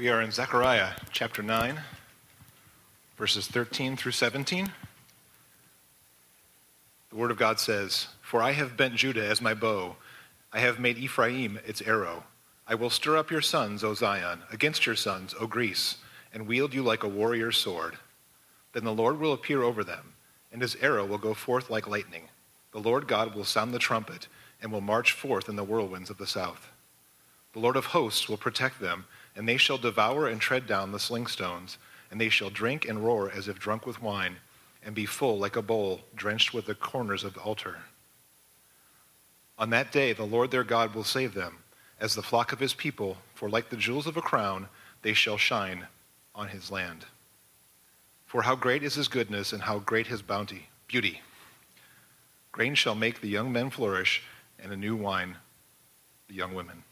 We are in Zechariah chapter 9, verses 13 through 17. The Word of God says, For I have bent Judah as my bow, I have made Ephraim its arrow. I will stir up your sons, O Zion, against your sons, O Greece, and wield you like a warrior's sword. Then the Lord will appear over them, and his arrow will go forth like lightning. The Lord God will sound the trumpet, and will march forth in the whirlwinds of the south. The Lord of hosts will protect them and they shall devour and tread down the slingstones, and they shall drink and roar as if drunk with wine, and be full like a bowl drenched with the corners of the altar. On that day the Lord their God will save them, as the flock of his people, for like the jewels of a crown, they shall shine on his land. For how great is his goodness, and how great his bounty, beauty. Grain shall make the young men flourish, and a new wine the young women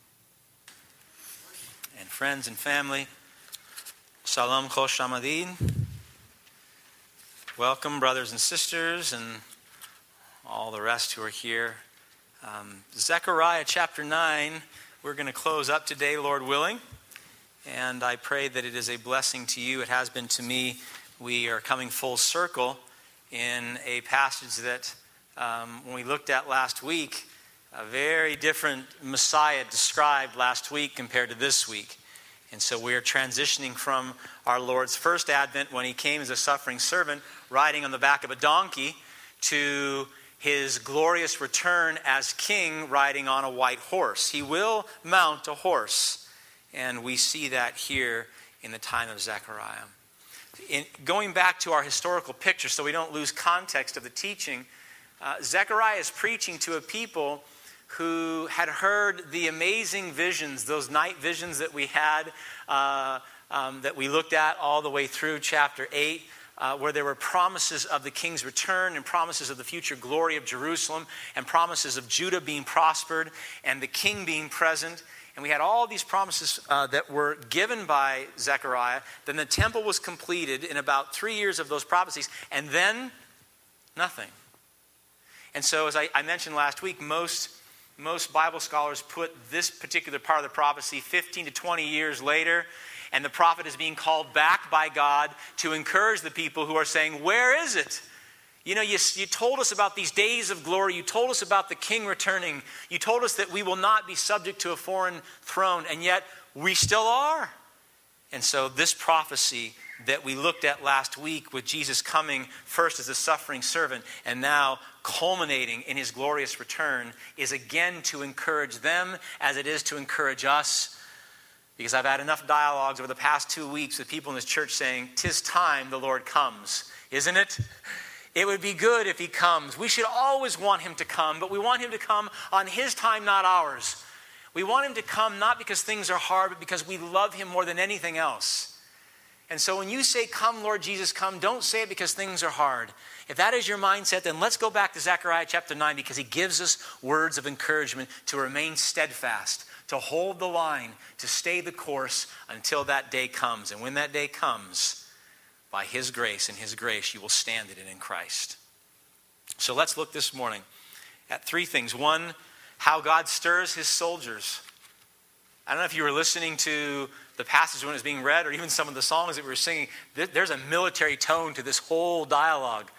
friends and family. Shalom Chol Hamoed. Welcome, brothers and sisters, and all the rest who are here. Um, Zechariah chapter 9, we're going to close up today, Lord willing. And I pray that it is a blessing to you. It has been to me. We are coming full circle in a passage that, um, when we looked at last week, a very different Messiah described last week compared to this week. And so we are transitioning from our Lord's first advent when he came as a suffering servant, riding on the back of a donkey, to his glorious return as king, riding on a white horse. He will mount a horse. And we see that here in the time of Zechariah. In, going back to our historical picture, so we don't lose context of the teaching, uh, Zechariah is preaching to a people who had heard the amazing visions, those night visions that we had, uh, um, that we looked at all the way through chapter 8. Uh, where there were promises of the king's return and promises of the future glory of Jerusalem and promises of Judah being prospered and the king being present. And we had all these promises uh, that were given by Zechariah. Then the temple was completed in about three years of those prophecies, and then nothing. And so, as I, I mentioned last week, most most Bible scholars put this particular part of the prophecy 15 to 20 years later, and the prophet is being called back by God to encourage the people who are saying, Where is it? You know, you, you told us about these days of glory. You told us about the king returning. You told us that we will not be subject to a foreign throne, and yet we still are. And so, this prophecy that we looked at last week with Jesus coming first as a suffering servant and now culminating in his glorious return is again to encourage them as it is to encourage us. Because I've had enough dialogues over the past two weeks with people in this church saying, Tis time the Lord comes, isn't it? It would be good if he comes. We should always want him to come, but we want him to come on his time, not ours. We want him to come not because things are hard, but because we love him more than anything else. And so when you say, Come, Lord Jesus, come, don't say it because things are hard. If that is your mindset, then let's go back to Zechariah chapter 9 because he gives us words of encouragement to remain steadfast, to hold the line, to stay the course until that day comes. And when that day comes, by his grace and his grace, you will stand it in Christ. So let's look this morning at three things. One, how God stirs his soldiers. I don't know if you were listening to the passage when it was being read or even some of the songs that we were singing, there's a military tone to this whole dialogue.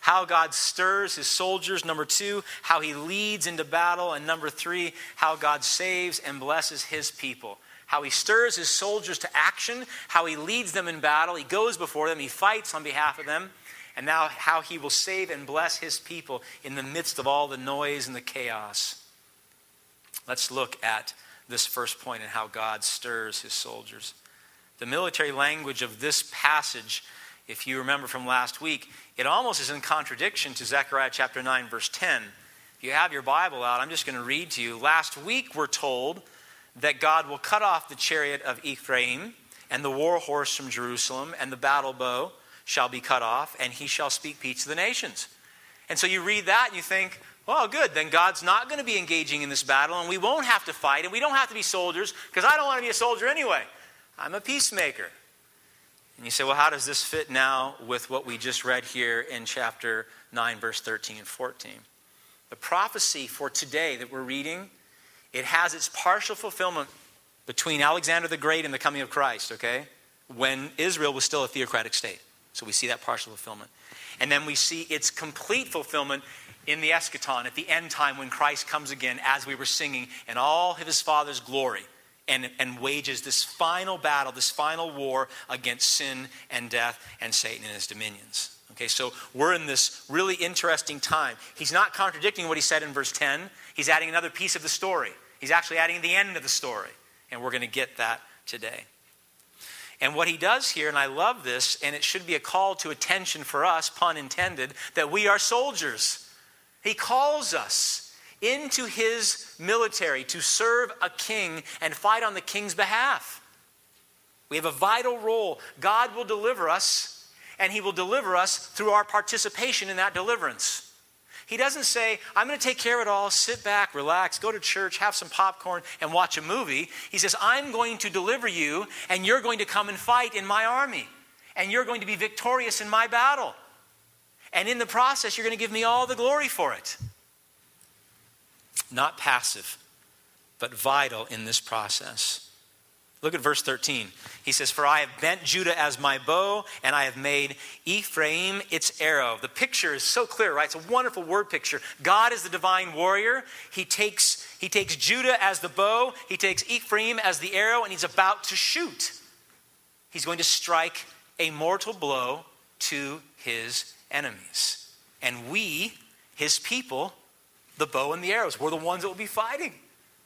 How God stirs his soldiers. Number two, how he leads into battle. And number three, how God saves and blesses his people. How he stirs his soldiers to action, how he leads them in battle. He goes before them, he fights on behalf of them. And now, how he will save and bless his people in the midst of all the noise and the chaos. Let's look at this first point and how God stirs his soldiers. The military language of this passage, if you remember from last week, it almost is in contradiction to Zechariah chapter 9, verse 10. If you have your Bible out, I'm just going to read to you. Last week, we're told that God will cut off the chariot of Ephraim and the war horse from Jerusalem, and the battle bow shall be cut off, and he shall speak peace to the nations. And so you read that and you think, well, good. Then God's not going to be engaging in this battle, and we won't have to fight, and we don't have to be soldiers, because I don't want to be a soldier anyway. I'm a peacemaker. And you say, well, how does this fit now with what we just read here in chapter 9, verse 13 and 14? The prophecy for today that we're reading, it has its partial fulfillment between Alexander the Great and the coming of Christ, okay? When Israel was still a theocratic state. So we see that partial fulfillment. And then we see its complete fulfillment in the eschaton, at the end time when Christ comes again, as we were singing, in all of his Father's glory, and, and wages this final battle, this final war against sin and death and Satan and his dominions. Okay, so we're in this really interesting time. He's not contradicting what he said in verse 10, he's adding another piece of the story. He's actually adding the end of the story, and we're going to get that today. And what he does here, and I love this, and it should be a call to attention for us, pun intended, that we are soldiers. He calls us into his military to serve a king and fight on the king's behalf. We have a vital role. God will deliver us, and he will deliver us through our participation in that deliverance. He doesn't say, I'm going to take care of it all, sit back, relax, go to church, have some popcorn, and watch a movie. He says, I'm going to deliver you, and you're going to come and fight in my army, and you're going to be victorious in my battle. And in the process, you're going to give me all the glory for it. Not passive, but vital in this process. Look at verse 13. He says, For I have bent Judah as my bow, and I have made Ephraim its arrow. The picture is so clear, right? It's a wonderful word picture. God is the divine warrior. He takes, he takes Judah as the bow, he takes Ephraim as the arrow, and he's about to shoot. He's going to strike a mortal blow to his enemies. And we, his people, the bow and the arrows, we're the ones that will be fighting.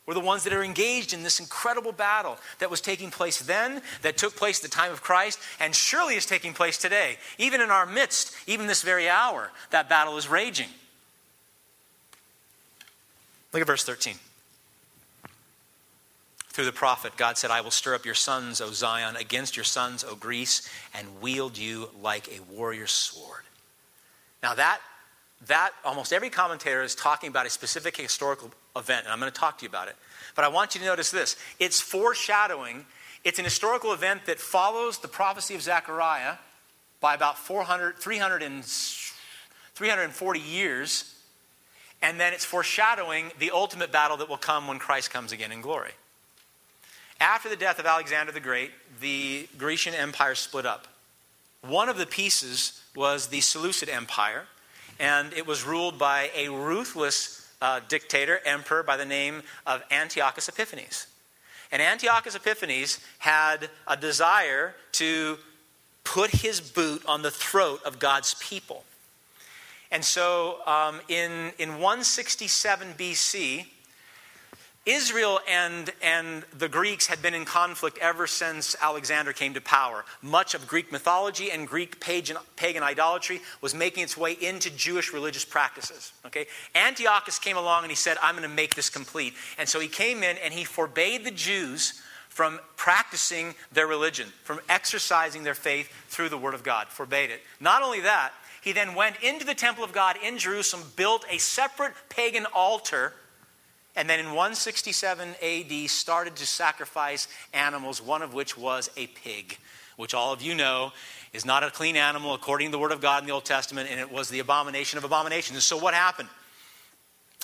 We're the ones that are engaged in this incredible battle that was taking place then, that took place at the time of Christ, and surely is taking place today. Even in our midst, even this very hour, that battle is raging. Look at verse 13. Through the prophet, God said, I will stir up your sons, O Zion, against your sons, O Greece, and wield you like a warrior's sword. Now, that, that almost every commentator is talking about a specific historical event, and I'm going to talk to you about it. But I want you to notice this it's foreshadowing, it's an historical event that follows the prophecy of Zechariah by about 400, 300 and, 340 years, and then it's foreshadowing the ultimate battle that will come when Christ comes again in glory. After the death of Alexander the Great, the Grecian Empire split up. One of the pieces was the Seleucid Empire, and it was ruled by a ruthless uh, dictator, emperor by the name of Antiochus Epiphanes. And Antiochus Epiphanes had a desire to put his boot on the throat of God's people. And so um, in, in 167 BC, Israel and, and the Greeks had been in conflict ever since Alexander came to power. Much of Greek mythology and Greek pagan, pagan idolatry was making its way into Jewish religious practices. Okay? Antiochus came along and he said, I'm going to make this complete. And so he came in and he forbade the Jews from practicing their religion, from exercising their faith through the Word of God. Forbade it. Not only that, he then went into the temple of God in Jerusalem, built a separate pagan altar and then in 167 AD started to sacrifice animals, one of which was a pig, which all of you know is not a clean animal according to the Word of God in the Old Testament, and it was the abomination of abominations. And so what happened?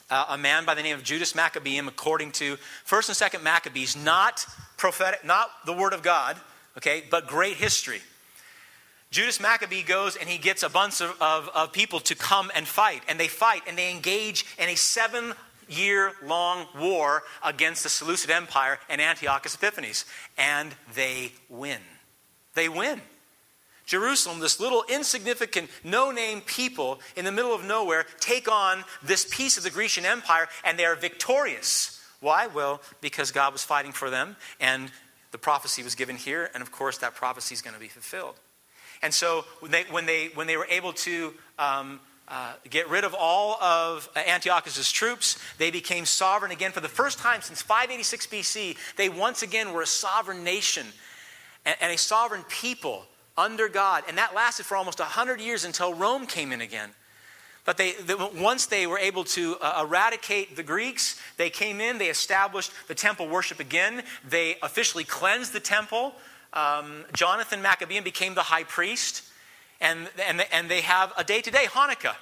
Uh, a man by the name of Judas Maccabeus, according to 1st and 2nd Maccabees, not prophetic, not the Word of God, okay, but great history. Judas Maccabee goes and he gets a bunch of, of, of, people to come and fight. And they fight and they engage in a seven year long war against the Seleucid Empire and Antiochus Epiphanes. And they win. They win. Jerusalem, this little insignificant, no name people in the middle of nowhere, take on this piece of the Grecian Empire and they are victorious. Why? Well, because God was fighting for them and the prophecy was given here, and of course, that prophecy is going to be fulfilled. And so, when they, when they, when they were able to um, uh, get rid of all of Antiochus' troops. They became sovereign again for the first time since 586 BC. They once again were a sovereign nation and, and a sovereign people under God. And that lasted for almost 100 years until Rome came in again. But they, they, once they were able to uh, eradicate the Greeks, they came in, they established the temple worship again, they officially cleansed the temple. Um, Jonathan Maccabean became the high priest and, and, and they have a day to day Hanukkah,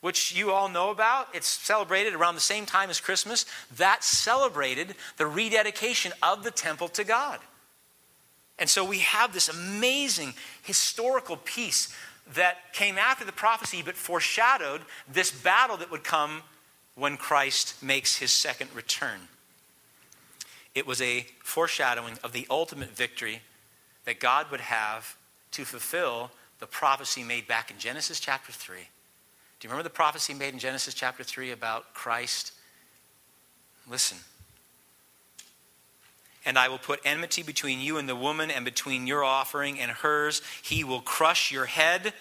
which you all know about. It's celebrated around the same time as Christmas. That celebrated the rededication of the temple to God. And so we have this amazing historical piece that came after the prophecy but foreshadowed this battle that would come when Christ makes his second return. It was a foreshadowing of the ultimate victory that God would have to fulfill the prophecy made back in Genesis chapter 3 do you remember the prophecy made in Genesis chapter 3 about Christ? Listen. And I will put enmity between you and the woman, and between your offering and hers. He will crush your head.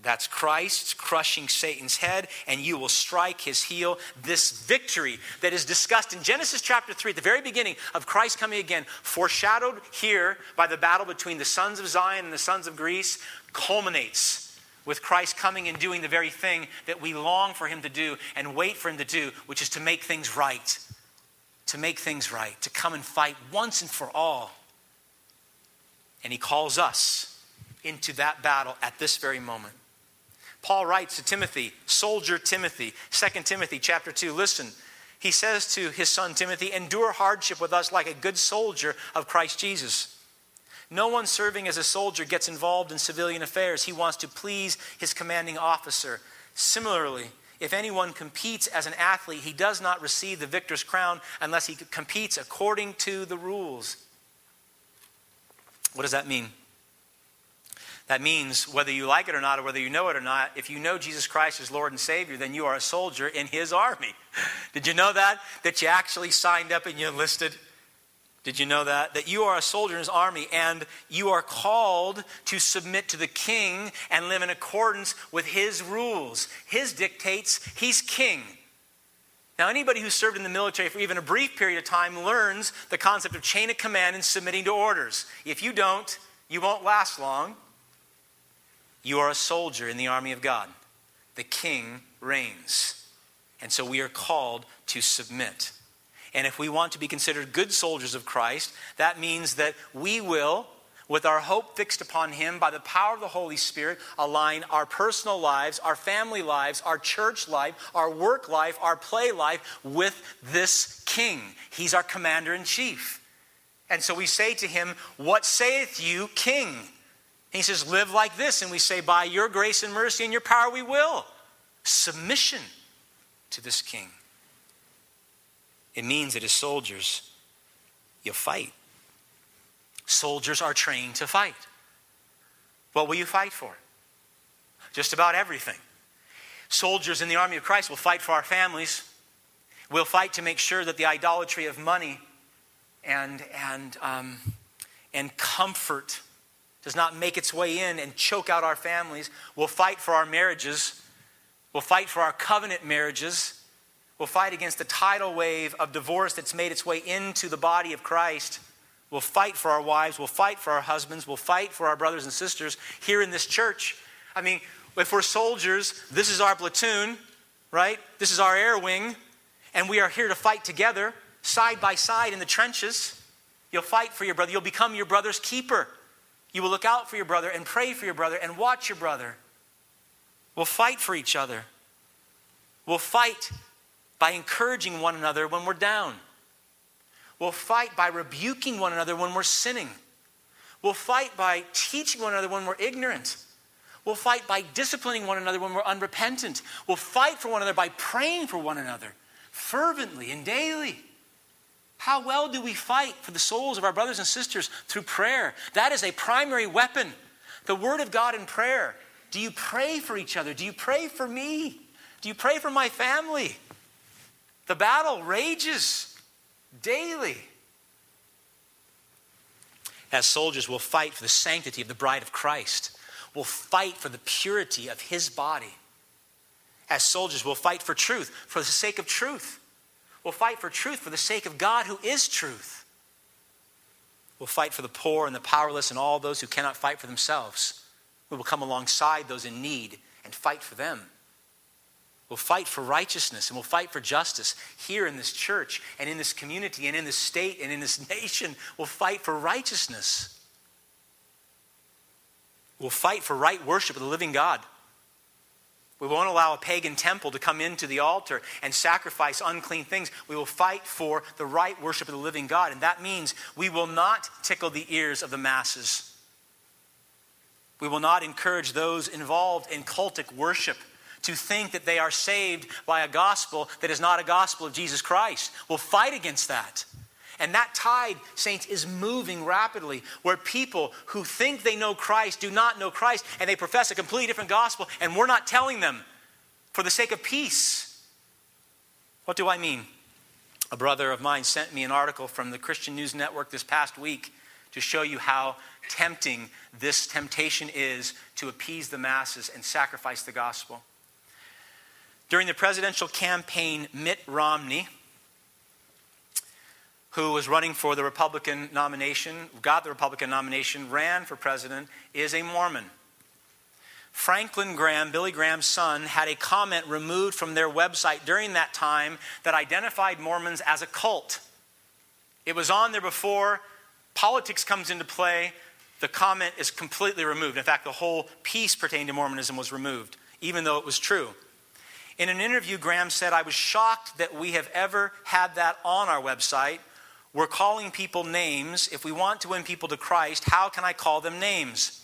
That's Christ crushing Satan's head, and you will strike his heel. This victory that is discussed in Genesis chapter 3 at the very beginning of Christ coming again, foreshadowed here by the battle between the sons of Zion and the sons of Greece, culminates with Christ coming and doing the very thing that we long for him to do and wait for him to do, which is to make things right. To make things right, to come and fight once and for all. And he calls us into that battle at this very moment. Paul writes to Timothy, soldier Timothy, 2 Timothy chapter 2, listen. He says to his son Timothy, endure hardship with us like a good soldier of Christ Jesus. No one serving as a soldier gets involved in civilian affairs. He wants to please his commanding officer. Similarly, if anyone competes as an athlete, he does not receive the victor's crown unless he competes according to the rules. What does that mean? That means whether you like it or not, or whether you know it or not, if you know Jesus Christ as Lord and Savior, then you are a soldier in His army. Did you know that? That you actually signed up and you enlisted? Did you know that? That you are a soldier in his army and you are called to submit to the king and live in accordance with his rules. His dictates, he's king. Now, anybody who served in the military for even a brief period of time learns the concept of chain of command and submitting to orders. If you don't, you won't last long. You are a soldier in the army of God. The king reigns. And so we are called to submit. And if we want to be considered good soldiers of Christ, that means that we will, with our hope fixed upon Him by the power of the Holy Spirit, align our personal lives, our family lives, our church life, our work life, our play life with this King. He's our commander in chief. And so we say to Him, What saith you, King? he says, Live like this. And we say, By your grace and mercy and your power, we will. Submission to this King. It means that as soldiers, you fight. Soldiers are trained to fight. What will you fight for? Just about everything. Soldiers in the army of Christ will fight for our families. We'll fight to make sure that the idolatry of money and, and, um, and comfort does not make its way in and choke out our families. We'll fight for our marriages. We'll fight for our covenant marriages will fight against the tidal wave of divorce that's made its way into the body of Christ. We'll fight for our wives. We'll fight for our husbands. We'll fight for our brothers and sisters here in this church. I mean, if we're soldiers, this is our platoon, right? This is our air wing, and we are here to fight together, side by side in the trenches. You'll fight for your brother. You'll become your brother's keeper. You will look out for your brother and pray for your brother and watch your brother. We'll fight for each other. We'll fight by encouraging one another when we're down. We'll fight by rebuking one another when we're sinning. We'll fight by teaching one another when we're ignorant. We'll fight by disciplining one another when we're unrepentant. We'll fight for one another by praying for one another fervently and daily. How well do we fight for the souls of our brothers and sisters through prayer? That is a primary weapon. The Word of God in prayer. Do you pray for each other? Do you pray for me? Do you pray for my family? The battle rages daily. As soldiers, we'll fight for the sanctity of the bride of Christ. We'll fight for the purity of his body. As soldiers, we'll fight for truth for the sake of truth. We'll fight for truth for the sake of God who is truth. We'll fight for the poor and the powerless and all those who cannot fight for themselves. We will come alongside those in need and fight for them. We'll fight for righteousness and we'll fight for justice here in this church and in this community and in this state and in this nation. We'll fight for righteousness. We'll fight for right worship of the living God. We won't allow a pagan temple to come into the altar and sacrifice unclean things. We will fight for the right worship of the living God. And that means we will not tickle the ears of the masses. We will not encourage those involved in cultic worship to think that they are saved by a gospel that is not a gospel of Jesus Christ. We'll fight against that. And that tide, saints, is moving rapidly where people who think they know Christ do not know Christ and they profess a completely different gospel, and we're not telling them for the sake of peace. What do I mean? A brother of mine sent me an article from the Christian News Network this past week to show you how tempting this temptation is to appease the masses and sacrifice the gospel. During the presidential campaign, Mitt Romney, who was running for the Republican nomination, got the Republican nomination, ran for president, is a Mormon. Franklin Graham, Billy Graham's son, had a comment removed from their website during that time that identified Mormons as a cult. It was on there before politics comes into play. The comment is completely removed. In fact, the whole piece pertaining to Mormonism was removed, even though it was true. In an interview, Graham said, I was shocked that we have ever had that on our website. We're calling people names. If we want to win people to Christ, how can I call them names?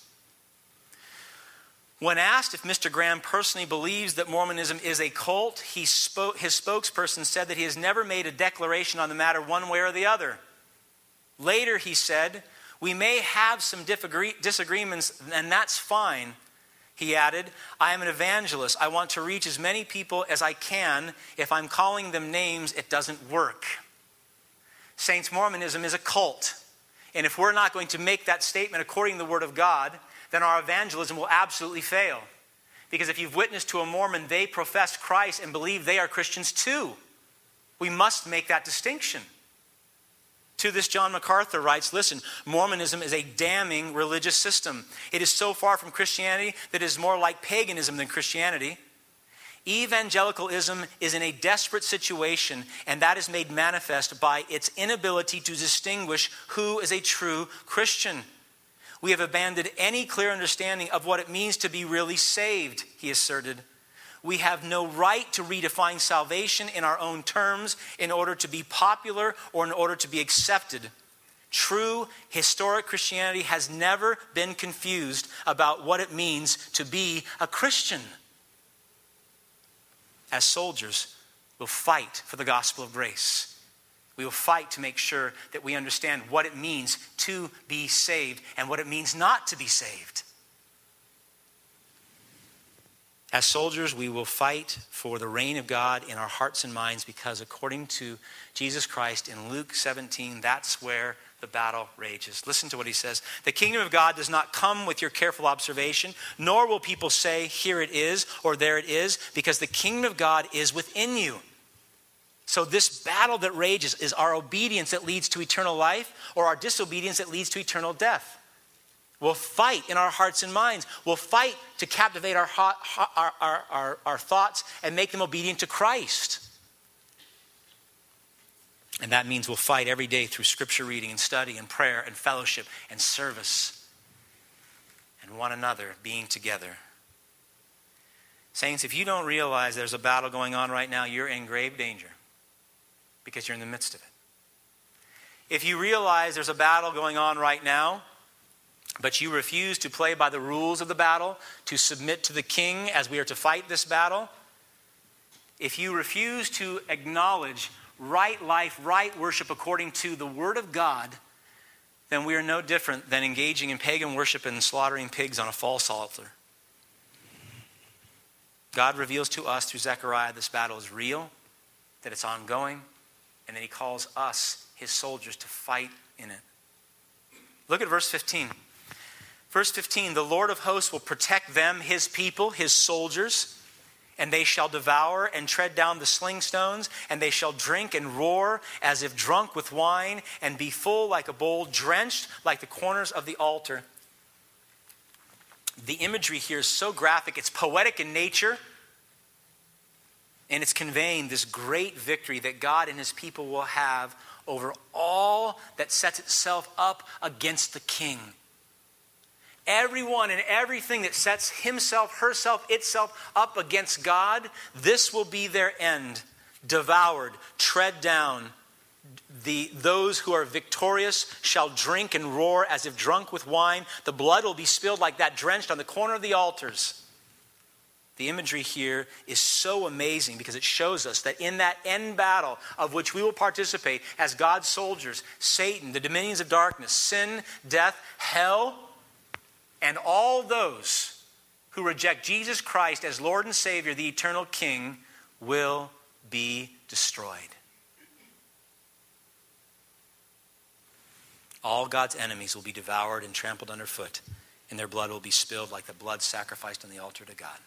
When asked if Mr. Graham personally believes that Mormonism is a cult, spoke, his spokesperson said that he has never made a declaration on the matter one way or the other. Later, he said, We may have some disagreements, and that's fine. He added, I am an evangelist. I want to reach as many people as I can. If I'm calling them names, it doesn't work. Saints, Mormonism is a cult. And if we're not going to make that statement according to the Word of God, then our evangelism will absolutely fail. Because if you've witnessed to a Mormon, they profess Christ and believe they are Christians too. We must make that distinction. To this, John MacArthur writes Listen, Mormonism is a damning religious system. It is so far from Christianity that it is more like paganism than Christianity. Evangelicalism is in a desperate situation, and that is made manifest by its inability to distinguish who is a true Christian. We have abandoned any clear understanding of what it means to be really saved, he asserted. We have no right to redefine salvation in our own terms in order to be popular or in order to be accepted. True historic Christianity has never been confused about what it means to be a Christian. As soldiers, we'll fight for the gospel of grace. We will fight to make sure that we understand what it means to be saved and what it means not to be saved. As soldiers, we will fight for the reign of God in our hearts and minds because, according to Jesus Christ in Luke 17, that's where the battle rages. Listen to what he says. The kingdom of God does not come with your careful observation, nor will people say, Here it is, or there it is, because the kingdom of God is within you. So, this battle that rages is our obedience that leads to eternal life, or our disobedience that leads to eternal death. We'll fight in our hearts and minds. We'll fight to captivate our, our, our, our, our thoughts and make them obedient to Christ. And that means we'll fight every day through scripture reading and study and prayer and fellowship and service and one another being together. Saints, if you don't realize there's a battle going on right now, you're in grave danger because you're in the midst of it. If you realize there's a battle going on right now, but you refuse to play by the rules of the battle, to submit to the king as we are to fight this battle, if you refuse to acknowledge right life, right worship according to the Word of God, then we are no different than engaging in pagan worship and slaughtering pigs on a false altar. God reveals to us through Zechariah this battle is real, that it's ongoing, and that He calls us, His soldiers, to fight in it. Look at verse 15. Verse 15 The Lord of hosts will protect them, his people, his soldiers, and they shall devour and tread down the sling stones, and they shall drink and roar as if drunk with wine, and be full like a bowl, drenched like the corners of the altar. The imagery here is so graphic, it's poetic in nature, and it's conveying this great victory that God and his people will have over all that sets itself up against the king everyone and everything that sets himself, herself, itself up against God, this will be their end. Devoured, tread down. The, those who are victorious shall drink and roar as if drunk with wine. The blood will be spilled like that, drenched on the corner of the altars. The imagery here is so amazing because it shows us that in that end battle of which we will participate as God's soldiers, Satan, the dominions of darkness, sin, death, hell, and all those who reject Jesus Christ as Lord and Savior, the eternal King, will be destroyed. All God's enemies will be devoured and trampled underfoot, and their blood will be spilled like the blood sacrificed on the altar to God.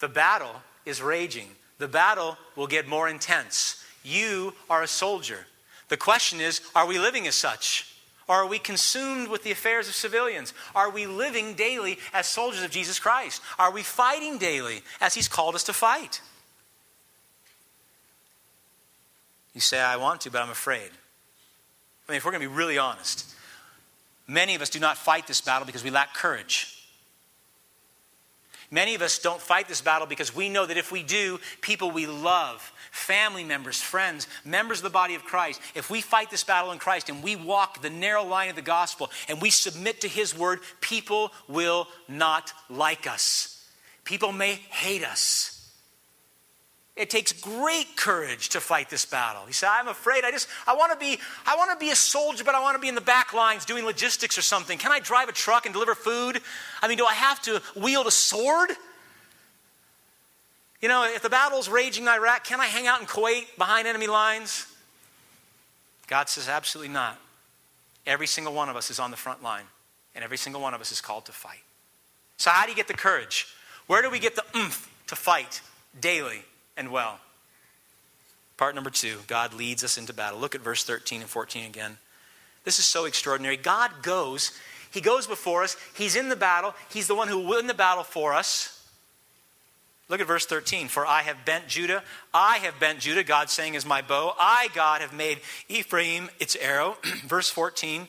The battle is raging. The battle will get more intense. You are a soldier. The question is are we living as such? Or are we consumed with the affairs of civilians? Are we living daily as soldiers of Jesus Christ? Are we fighting daily as He's called us to fight? You say, I want to, but I'm afraid. I mean, if we're going to be really honest, many of us do not fight this battle because we lack courage. Many of us don't fight this battle because we know that if we do, people we love, family members, friends, members of the body of Christ, if we fight this battle in Christ and we walk the narrow line of the gospel and we submit to His word, people will not like us. People may hate us. It takes great courage to fight this battle. He said, I'm afraid. I just, I want to be, I want to be a soldier, but I want to be in the back lines doing logistics or something. Can I drive a truck and deliver food? I mean, do I have to wield a sword? You know, if the battle's raging in Iraq, can I hang out in Kuwait behind enemy lines? God says, absolutely not. Every single one of us is on the front line, and every single one of us is called to fight. So, how do you get the courage? Where do we get the oomph to fight daily? And well. Part number two God leads us into battle. Look at verse 13 and 14 again. This is so extraordinary. God goes, He goes before us, He's in the battle, He's the one who will win the battle for us. Look at verse 13. For I have bent Judah. I have bent Judah, God saying is my bow. I, God, have made Ephraim its arrow. verse 14.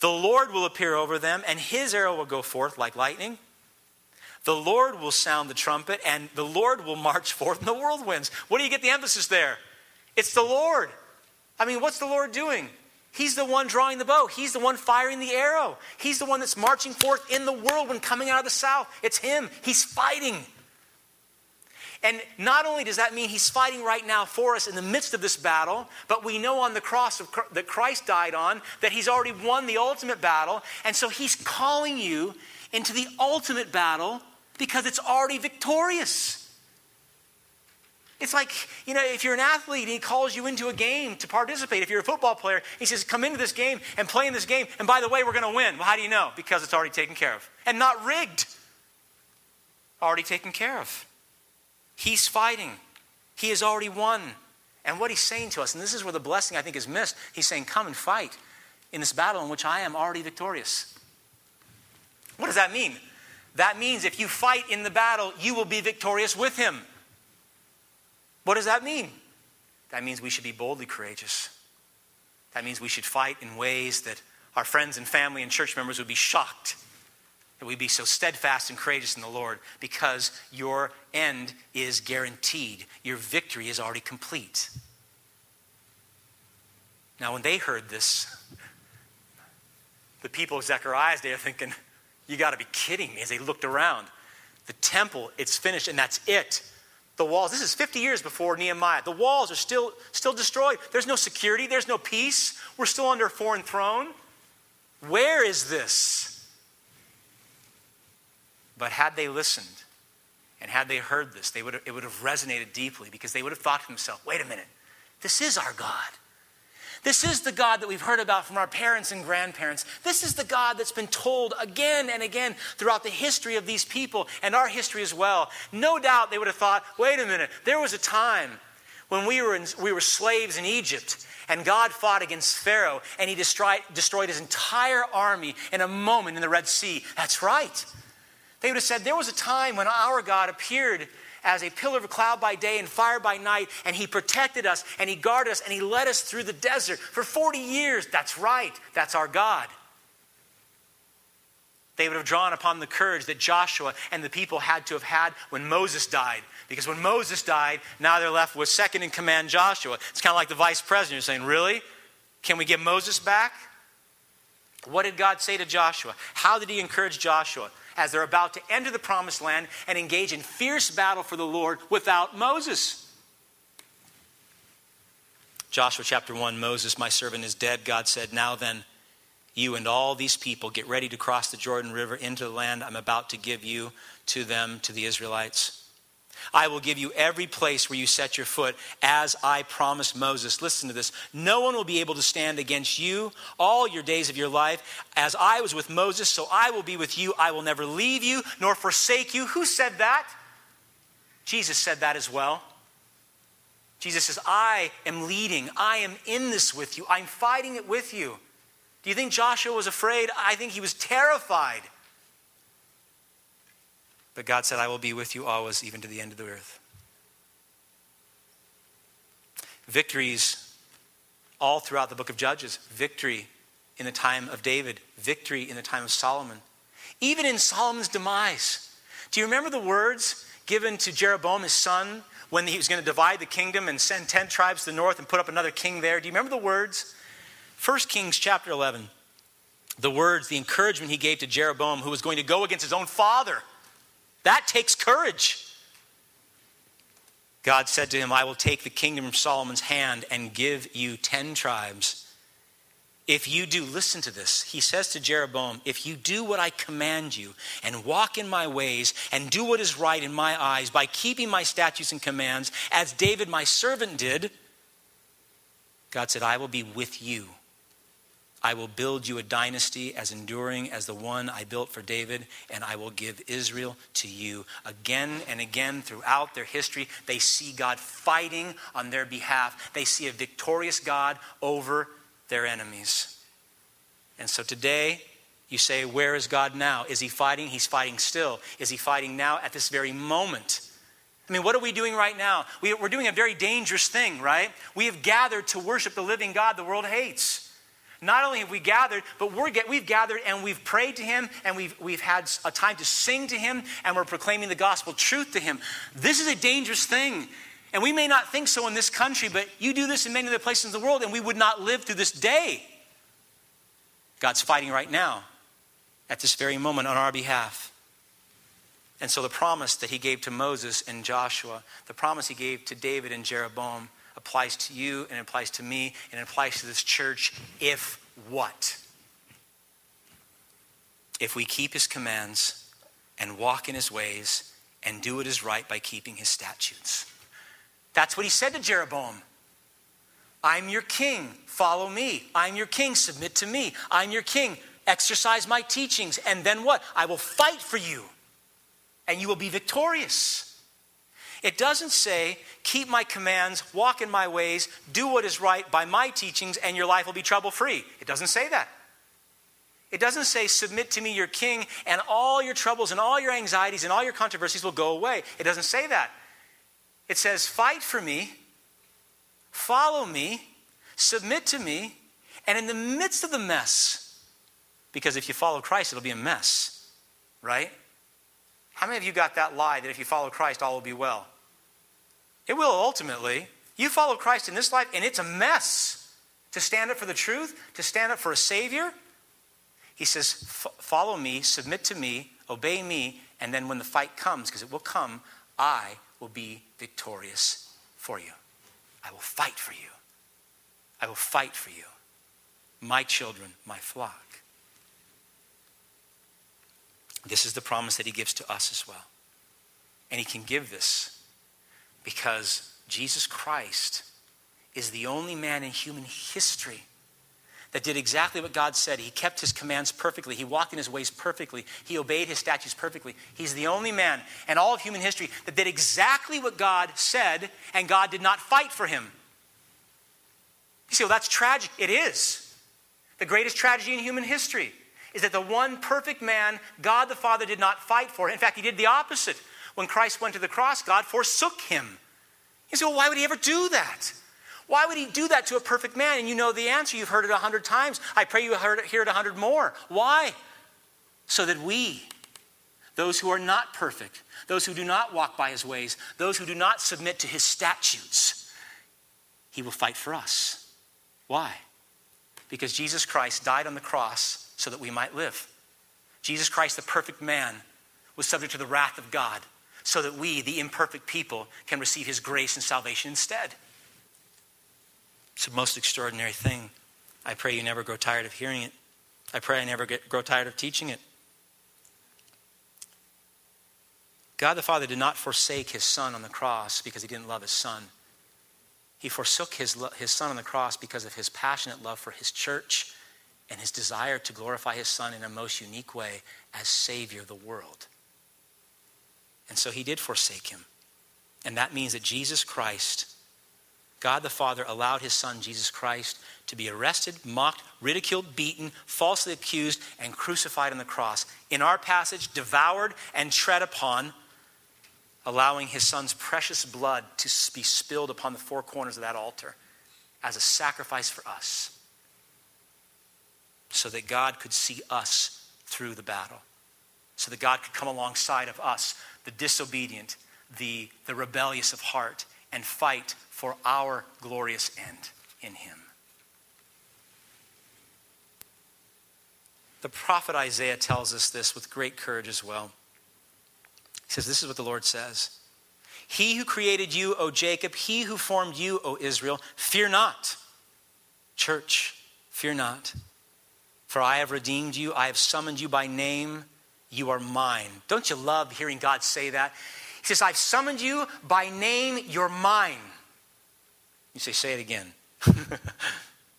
The Lord will appear over them, and his arrow will go forth like lightning. The Lord will sound the trumpet, and the Lord will march forth in the whirlwinds. What do you get the emphasis there? It's the Lord. I mean, what's the Lord doing? He's the one drawing the bow. He's the one firing the arrow. He's the one that's marching forth in the whirlwind coming out of the south. It's Him. He's fighting. And not only does that mean He's fighting right now for us in the midst of this battle, but we know on the cross of, that Christ died on that He's already won the ultimate battle. And so He's calling you into the ultimate battle because it's already victorious. It's like, you know, if you're an athlete and he calls you into a game to participate, if you're a football player, he says, come into this game and play in this game. And by the way, we're going to win. Well, how do you know? Because it's already taken care of and not rigged. Already taken care of. He's fighting, he has already won. And what he's saying to us, and this is where the blessing I think is missed, he's saying, come and fight in this battle in which I am already victorious. What does that mean? That means if you fight in the battle, you will be victorious with him. What does that mean? That means we should be boldly courageous. That means we should fight in ways that our friends and family and church members would be shocked. That we'd be so steadfast and courageous in the Lord because your end is guaranteed. Your victory is already complete. Now, when they heard this, the people of Zechariah's day are thinking, you got to be kidding me as they looked around. The temple, it's finished, and that's it. The walls, this is 50 years before Nehemiah. The walls are still, still destroyed. There's no security, there's no peace. We're still under a foreign throne. Where is this? But had they listened and had they heard this, they would have, it would have resonated deeply because they would have thought to themselves, wait a minute, this is our God. This is the God that we've heard about from our parents and grandparents. This is the God that's been told again and again throughout the history of these people and our history as well. No doubt they would have thought, wait a minute, there was a time when we were, in, we were slaves in Egypt and God fought against Pharaoh and he destroyed, destroyed his entire army in a moment in the Red Sea. That's right. They would have said, there was a time when our God appeared as a pillar of cloud by day and fire by night, and He protected us and He guarded us and He led us through the desert for 40 years. That's right, that's our God. they would have drawn upon the courage that Joshua and the people had to have had when Moses died. Because when Moses died, now they're left with second in command Joshua. It's kind of like the vice president You're saying, Really? Can we get Moses back? What did God say to Joshua? How did he encourage Joshua as they're about to enter the promised land and engage in fierce battle for the Lord without Moses? Joshua chapter 1 Moses, my servant, is dead. God said, Now then, you and all these people get ready to cross the Jordan River into the land I'm about to give you to them, to the Israelites. I will give you every place where you set your foot, as I promised Moses. Listen to this. No one will be able to stand against you all your days of your life. As I was with Moses, so I will be with you. I will never leave you nor forsake you. Who said that? Jesus said that as well. Jesus says, I am leading. I am in this with you. I'm fighting it with you. Do you think Joshua was afraid? I think he was terrified. But God said, I will be with you always, even to the end of the earth. Victories all throughout the book of Judges. Victory in the time of David, victory in the time of Solomon, even in Solomon's demise. Do you remember the words given to Jeroboam, his son, when he was going to divide the kingdom and send 10 tribes to the north and put up another king there? Do you remember the words? 1 Kings chapter 11, the words, the encouragement he gave to Jeroboam, who was going to go against his own father. That takes courage. God said to him, I will take the kingdom from Solomon's hand and give you 10 tribes. If you do, listen to this. He says to Jeroboam, If you do what I command you and walk in my ways and do what is right in my eyes by keeping my statutes and commands, as David my servant did, God said, I will be with you I will build you a dynasty as enduring as the one I built for David, and I will give Israel to you. Again and again throughout their history, they see God fighting on their behalf. They see a victorious God over their enemies. And so today, you say, Where is God now? Is he fighting? He's fighting still. Is he fighting now at this very moment? I mean, what are we doing right now? We, are doing a very dangerous thing, right? We have gathered to worship the living God the world hates. Not only have we gathered, but we're we've gathered and we've prayed to Him and we've, we've had a time to sing to Him and we're proclaiming the gospel truth to Him. This is a dangerous thing. And we may not think so in this country, but you do this in many other places in the world and we would not live through this day. God's fighting right now at this very moment on our behalf. And so the promise that He gave to Moses and Joshua, the promise He gave to David and Jeroboam, applies to you and applies to me and applies to this church if what? If we keep his commands and walk in his ways and do what is right by keeping his statutes. That's what he said to Jeroboam. I'm your king, follow me. I'm your king, submit to me. I'm your king, exercise my teachings. And then what? I will fight for you, and you will be victorious. It doesn't say, keep my commands, walk in my ways, do what is right by my teachings, and your life will be trouble free. It doesn't say that. It doesn't say, submit to me, your king, and all your troubles and all your anxieties and all your controversies will go away. It doesn't say that. It says, fight for me, follow me, submit to me, and in the midst of the mess, because if you follow Christ, it'll be a mess, right? How many of you got that lie that if you follow Christ, all will be well? It will ultimately. You follow Christ in this life, and it's a mess to stand up for the truth, to stand up for a Savior. He says, Follow me, submit to me, obey me, and then when the fight comes, because it will come, I will be victorious for you. I will fight for you. I will fight for you. My children, my flock. This is the promise that he gives to us as well. And he can give this because Jesus Christ is the only man in human history that did exactly what God said. He kept his commands perfectly. He walked in his ways perfectly. He obeyed his statutes perfectly. He's the only man in all of human history that did exactly what God said, and God did not fight for him. You say, well, that's tragic. It is. The greatest tragedy in human history is that the one perfect man God the Father did not fight for. In fact, he did the opposite. When Christ went to the cross, God forsook him. You say, well, why would he ever do that? Why would he do that to a perfect man? And you know the answer. You've heard it a hundred times. I pray you heard it, hear it a hundred more. Why? so that we, those who are not perfect, those who do not walk by his ways, those who do not submit to his statutes, he will fight for us. Why? Because Jesus Christ died on the cross so that we might live. Jesus Christ, the perfect man, was subject to the wrath of God so that we, the imperfect people, can receive his grace and salvation instead. It's the most extraordinary thing. I pray you never grow tired of hearing it. I pray I never get, grow tired of teaching it. God the Father did not forsake his Son on the cross because he didn't love his Son. He forsook his, his Son on the cross because of his passionate love for his church and his desire to glorify his Son in a most unique way as Savior of the world. And so he did forsake him. And that means that Jesus Christ, God the Father, allowed his Son, Jesus Christ, to be arrested, mocked, ridiculed, beaten, falsely accused, and crucified on the cross. In our passage, devoured and tread upon, allowing his Son's precious blood to be spilled upon the four corners of that altar as a sacrifice for us so that God could see us through the battle, so that God could come alongside of us, the disobedient, the, the rebellious of heart, and fight for our glorious end in Him. The prophet Isaiah tells us this with great courage as well. He says, This is what the Lord says He who created you, O Jacob, he who formed you, O Israel, fear not. Church, fear not. For I have redeemed you, I have summoned you by name, you are mine. Don't you love hearing God say that? He says, I've summoned you by name, you're mine. You say, say it again.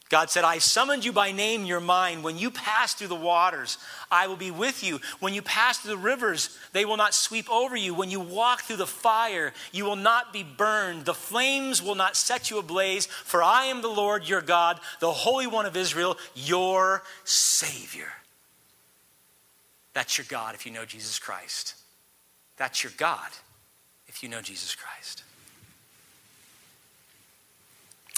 God said, I summoned you by name, your mind. When you pass through the waters, I will be with you. When you pass through the rivers, they will not sweep over you. When you walk through the fire, you will not be burned. The flames will not set you ablaze, for I am the Lord your God, the Holy One of Israel, your Savior. That's your God if you know Jesus Christ. That's your God if you know Jesus Christ.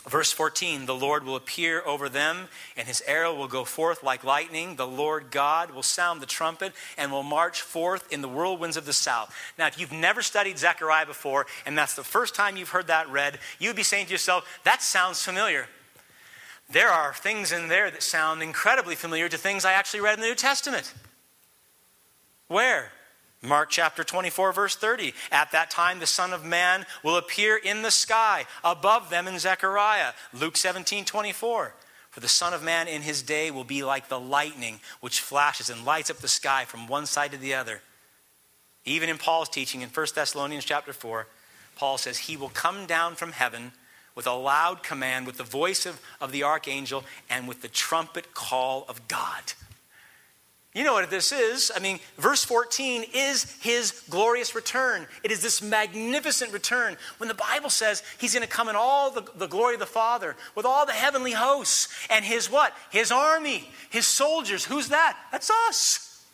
Verse 14 The Lord will appear over them, and his arrow will go forth like lightning. The Lord God will sound the trumpet and will march forth in the whirlwinds of the south. Now, if you've never studied Zechariah before, and that's the first time you've heard that read, you'd be saying to yourself, That sounds familiar. There are things in there that sound incredibly familiar to things I actually read in the New Testament. Where? Mark chapter 24, verse 30. At that time, the Son of Man will appear in the sky above them in Zechariah. Luke 17, 24. For the Son of Man in his day will be like the lightning which flashes and lights up the sky from one side to the other. Even in Paul's teaching in 1 Thessalonians chapter 4, Paul says, He will come down from heaven with a loud command, with the voice of, of the archangel, and with the trumpet call of God. You know what this is. I mean, verse 14 is his glorious return. It is this magnificent return when the Bible says he's going to come in all the, the glory of the Father with all the heavenly hosts and his what? His army, his soldiers. Who's that? That's us.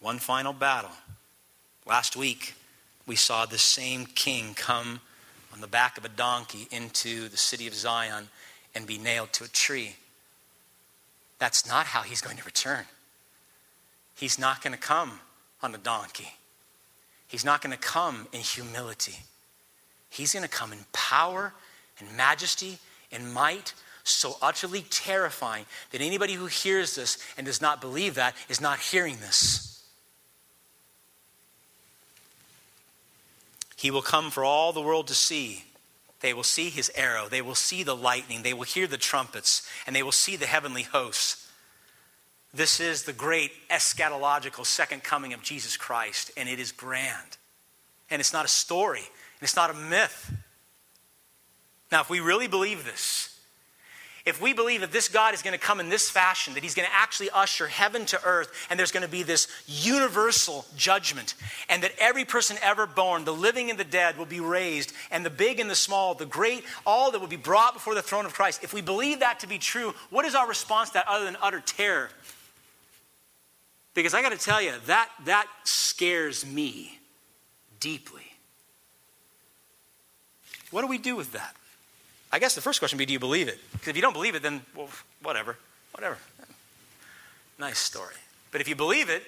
One final battle. Last week, we saw the same king come on the back of a donkey into the city of Zion and be nailed to a tree. That's not how he's going to return. He's not going to come on a donkey. He's not going to come in humility. He's going to come in power and majesty and might, so utterly terrifying that anybody who hears this and does not believe that is not hearing this. He will come for all the world to see. They will see his arrow. They will see the lightning. They will hear the trumpets. And they will see the heavenly hosts. This is the great eschatological second coming of Jesus Christ. And it is grand. And it's not a story. And it's not a myth. Now, if we really believe this, if we believe that this God is going to come in this fashion, that he's going to actually usher heaven to earth, and there's going to be this universal judgment, and that every person ever born, the living and the dead, will be raised, and the big and the small, the great, all that will be brought before the throne of Christ, if we believe that to be true, what is our response to that other than utter terror? Because I got to tell you, that, that scares me deeply. What do we do with that? I guess the first question would be do you believe it? Because if you don't believe it, then, well, whatever. Whatever. nice story. But if you believe it,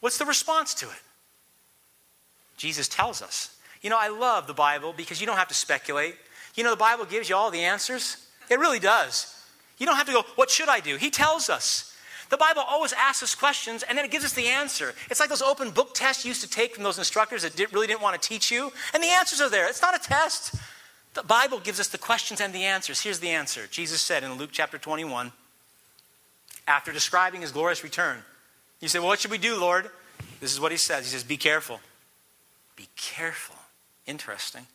what's the response to it? Jesus tells us. You know, I love the Bible because you don't have to speculate. You know, the Bible gives you all the answers. It really does. You don't have to go, what should I do? He tells us. The Bible always asks us questions and then it gives us the answer. It's like those open book tests you used to take from those instructors that did, really didn't want to teach you, and the answers are there. It's not a test. The Bible gives us the questions and the answers. Here's the answer Jesus said in Luke chapter 21, after describing his glorious return, You say, Well, what should we do, Lord? This is what he says. He says, Be careful. Be careful. Interesting.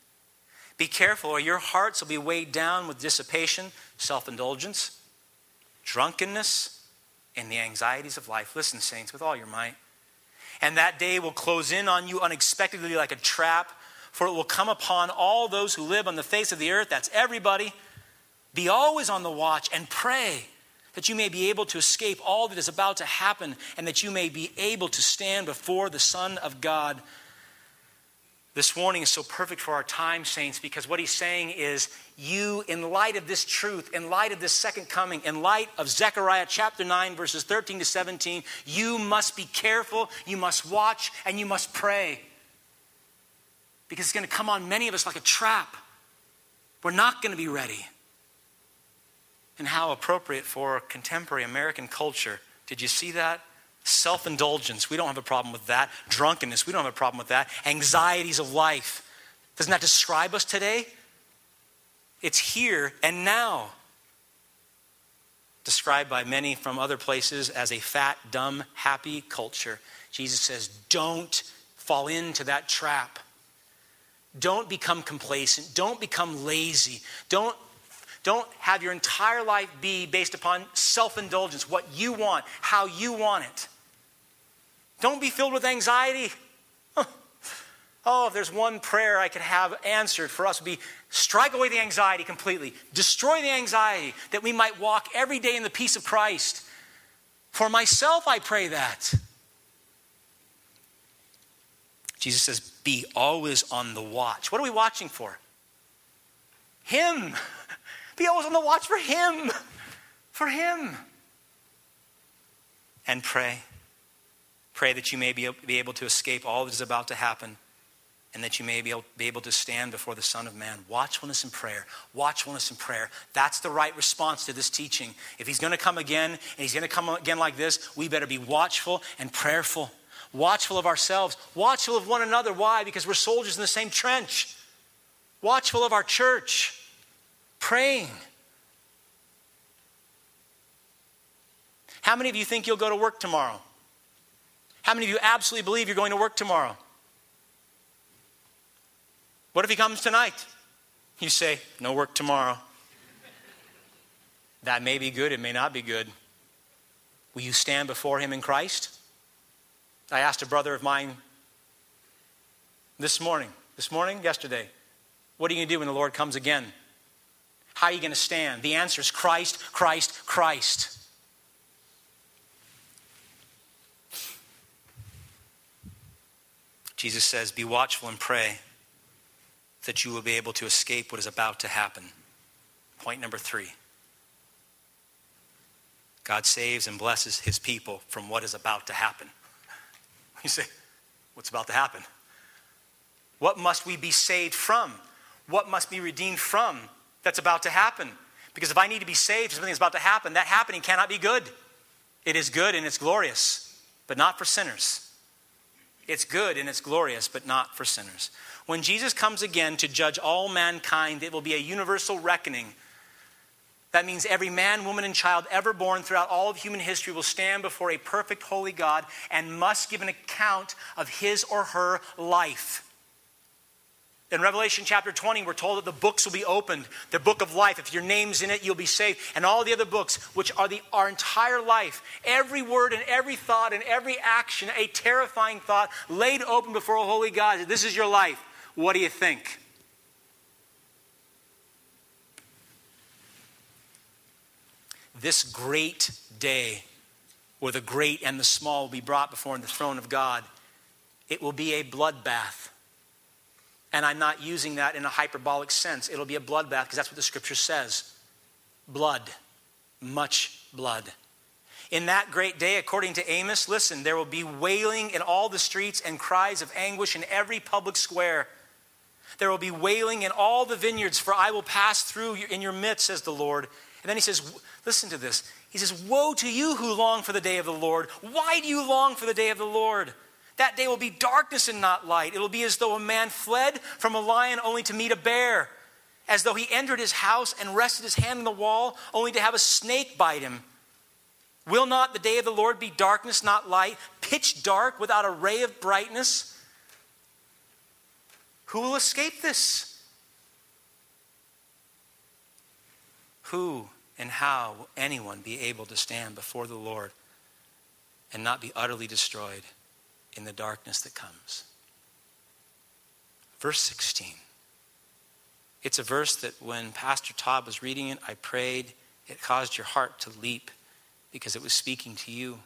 Be careful, or your hearts will be weighed down with dissipation, self indulgence, drunkenness, and the anxieties of life. Listen, saints, with all your might. And that day will close in on you unexpectedly like a trap, for it will come upon all those who live on the face of the earth. That's everybody. Be always on the watch and pray that you may be able to escape all that is about to happen and that you may be able to stand before the Son of God this warning is so perfect for our time, saints, because what he's saying is, you, in light of this truth, in light of this second coming, in light of Zechariah chapter 9, verses 13 to 17, you must be careful, you must watch, and you must pray. Because it's going to come on many of us like a trap. We're not going to be ready. And how appropriate for contemporary American culture. Did you see that? Self indulgence, we don't have a problem with that. Drunkenness, we don't have a problem with that. Anxieties of life. Doesn't that describe us today? It's here and now. Described by many from other places as a fat, dumb, happy culture. Jesus says, don't fall into that trap. Don't become complacent. Don't become lazy. Don't, don't have your entire life be based upon self indulgence, what you want, how you want it. Don't be filled with anxiety. Oh, if there's one prayer I could have answered for us would be strike away the anxiety completely. Destroy the anxiety that we might walk every day in the peace of Christ. For myself, I pray that. Jesus says, be always on the watch. What are we watching for? Him. Be always on the watch for Him. For Him. And pray. Pray that you may be, able to escape all that is about to happen and that you may be able to stand before the Son of Man. Watchfulness and prayer. Watchfulness and prayer. That's the right response to this teaching. If he's going to come again, and he's going to come again like this, we better be watchful and prayerful. Watchful of ourselves. Watchful of one another. Why? Because we're soldiers in the same trench. Watchful of our church. Praying. How many of you think you'll go to work tomorrow? How many of you absolutely believe you're going to work tomorrow? What if he comes tonight? You say, No work tomorrow. that may be good, it may not be good. Will you stand before him in Christ? I asked a brother of mine this morning, this morning, yesterday, what are you going to do when the Lord comes again? How are you going to stand? The answer is Christ, Christ, Christ. Jesus says, Be watchful and pray that you will be able to escape what is about to happen. Point number three God saves and blesses his people from what is about to happen. You say, What's about to happen? What must we be saved from? What must be redeemed from that's about to happen? Because if I need to be saved from something about to happen, that happening cannot be good. It is good and it's glorious, but not for sinners. It's good and it's glorious, but not for sinners. When Jesus comes again to judge all mankind, it will be a universal reckoning. That means every man, woman, and child ever born throughout all of human history will stand before a perfect, holy God and must give an account of his or her life. In Revelation chapter 20, we're told that the books will be opened, the book of life. If your name's in it, you'll be saved. And all the other books, which are the, our entire life, every word and every thought and every action, a terrifying thought laid open before a holy God. This is your life. What do you think? This great day, where the great and the small will be brought before the throne of God, it will be a bloodbath. And I'm not using that in a hyperbolic sense. It'll be a bloodbath because that's what the scripture says blood, much blood. In that great day, according to Amos, listen, there will be wailing in all the streets and cries of anguish in every public square. There will be wailing in all the vineyards, for I will pass through in your midst, says the Lord. And then he says, Listen to this. He says, Woe to you who long for the day of the Lord. Why do you long for the day of the Lord? That day will be darkness and not light. It will be as though a man fled from a lion only to meet a bear, as though he entered his house and rested his hand on the wall only to have a snake bite him. Will not the day of the Lord be darkness, not light, pitch dark without a ray of brightness? Who will escape this? Who and how will anyone be able to stand before the Lord and not be utterly destroyed in the darkness that comes? Verse 16. It's a verse that when Pastor Todd was reading it, I prayed, it caused your heart to leap because it was speaking to you.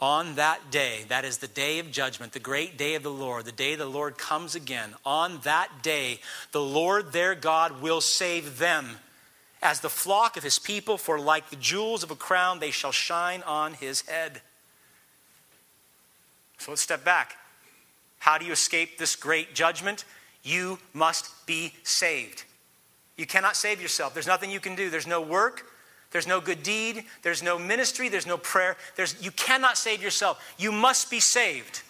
On that day, that is the day of judgment, the great day of the Lord, the day the Lord comes again, on that day, the Lord their God will save them as the flock of his people, for like the jewels of a crown, they shall shine on his head. So let's step back. How do you escape this great judgment? You must be saved. You cannot save yourself. There's nothing you can do. There's no work, there's no good deed. There's no ministry. There's no prayer. There's, you cannot save yourself. You must be saved.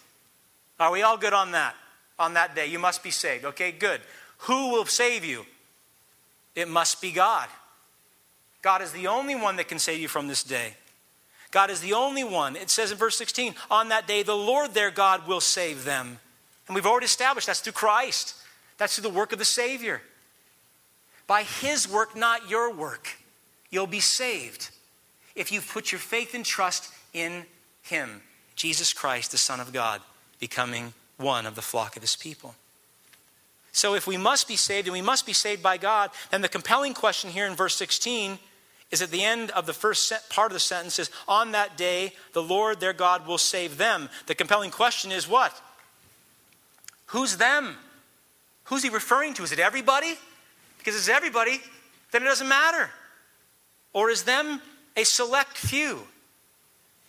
Are we all good on that? On that day, you must be saved. Okay, good. Who will save you? It must be God. God is the only one that can save you from this day. God is the only one. It says in verse 16, on that day, the Lord their God will save them. And we've already established that's through Christ, that's through the work of the Savior. By His work, not your work. You'll be saved if you put your faith and trust in Him, Jesus Christ, the Son of God, becoming one of the flock of His people. So, if we must be saved and we must be saved by God, then the compelling question here in verse 16 is at the end of the first part of the sentence is, On that day, the Lord their God will save them. The compelling question is what? Who's them? Who's he referring to? Is it everybody? Because it's everybody, then it doesn't matter. Or is them a select few?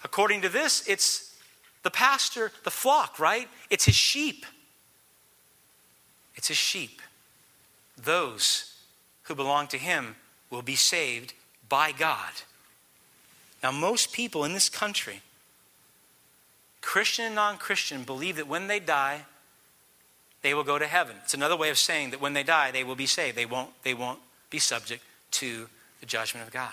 According to this, it's the pastor, the flock, right? It's his sheep. It's his sheep. Those who belong to him will be saved by God. Now, most people in this country, Christian and non Christian, believe that when they die, they will go to heaven. It's another way of saying that when they die, they will be saved. They won't, they won't be subject to the judgment of God.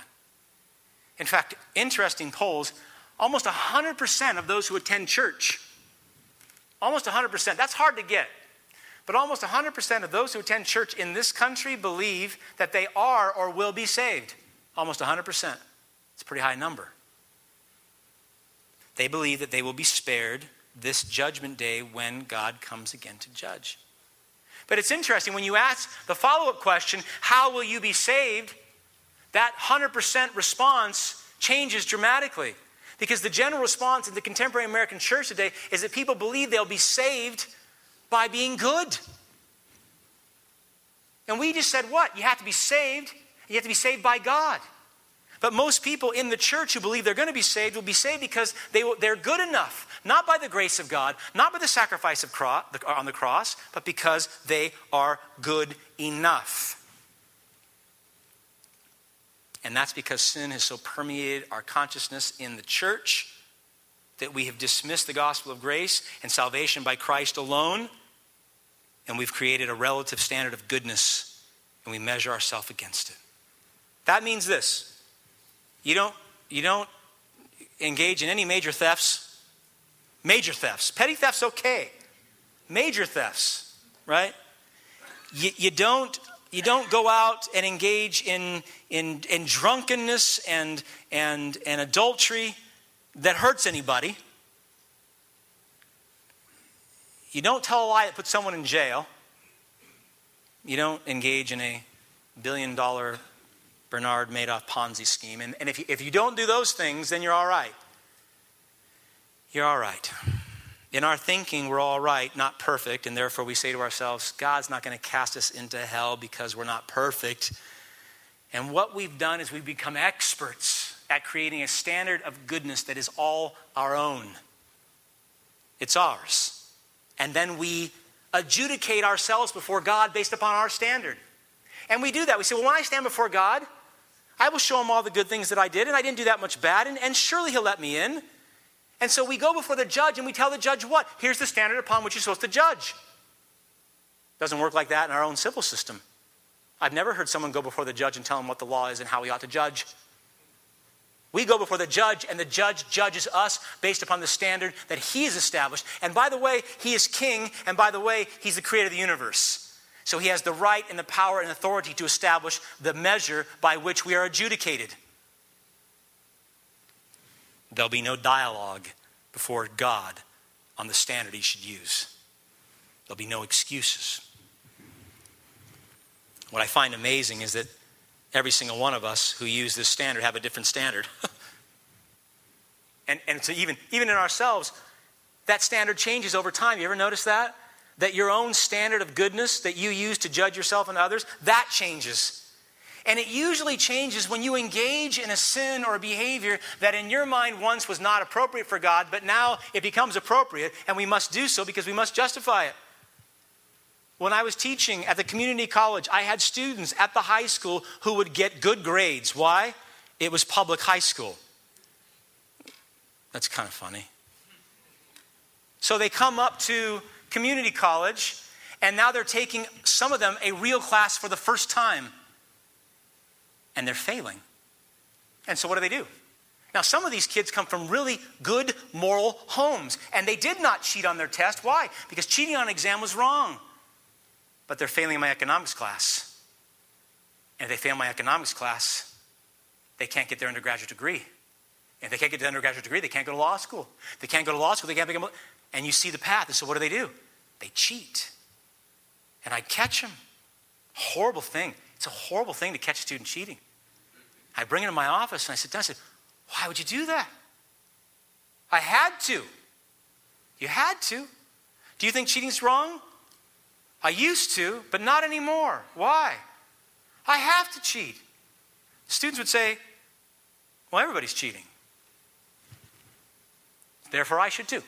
In fact, interesting polls almost 100% of those who attend church, almost 100%, that's hard to get, but almost 100% of those who attend church in this country believe that they are or will be saved. Almost 100%. It's a pretty high number. They believe that they will be spared this judgment day when God comes again to judge. But it's interesting when you ask the follow up question, How will you be saved? that 100% response changes dramatically. Because the general response in the contemporary American church today is that people believe they'll be saved by being good. And we just said what? You have to be saved, you have to be saved by God. But most people in the church who believe they're going to be saved will be saved because they, they're good enough, not by the grace of God, not by the sacrifice of on the cross, but because they are good enough. And that's because sin has so permeated our consciousness in the church that we have dismissed the gospel of grace and salvation by Christ alone, and we've created a relative standard of goodness, and we measure ourselves against it. That means this you don't, you don't engage in any major thefts. Major thefts. Petty thefts, okay. Major thefts, right? You, you don't you don't go out and engage in, in, in drunkenness and, and, and adultery that hurts anybody. You don't tell a lie that puts someone in jail. You don't engage in a billion dollar Bernard Madoff Ponzi scheme. And, and if, you, if you don't do those things, then you're all right. You're all right in our thinking, we're all right, not perfect, and therefore we say to ourselves, God's not going to cast us into hell because we're not perfect. And what we've done is we've become experts, at creating a standard of goodness that is all our own. It's ours. And then we adjudicate ourselves before God based upon our standard. And we do that. We say, well, when I stand before God, I will show him all the good things that I did, and I didn't do that much bad, and, and surely he'll let me in. And so we go before the judge and we tell the judge what? Here's the standard upon which you're supposed to judge. Doesn't work like that in our own civil system. I've never heard someone go before the judge and tell him what the law is and how we ought to judge. We go before the judge, and the judge judges us based upon the standard that he has established. And by the way, he is king, and by the way, he's the creator of the universe. So he has the right and the power and authority to establish the measure by which we are adjudicated. There'll be no dialogue before God on the standard he should use. There'll be no excuses. What I find amazing is that every single one of us who use this standard have a different standard. and and so even, even in ourselves, that standard changes over time. You ever notice that? That your own standard of goodness that you use to judge yourself and others, that changes. And it usually changes when you engage in a sin or a behavior that in your mind once was not appropriate for God, but now it becomes appropriate, and we must do so because we must justify it. When I was teaching at the community college, I had students at the high school who would get good grades. Why? It was public high school. That's kind of funny. So they come up to community college, and now they're taking, some of them, a real class for the first time. And they're failing. And so what do they do? Now, some of these kids come from really good moral homes, and they did not cheat on their test. Why? Because cheating on an exam was wrong but they're failing my economics class. And if they fail my economics class, they can't get their undergraduate degree. And if they can't get their undergraduate degree, they can't go to law school. If they can't go to law school, they can't become. And you see the path. And so what do they do? They cheat. And I catch them. Horrible thing. It's a horrible thing to catch a student cheating. I bring it to my office and I sit down and I say, Why would you do that? I had to. You had to. Do you think cheating's wrong? I used to, but not anymore. Why? I have to cheat. Students would say, Well, everybody's cheating. Therefore, I should too.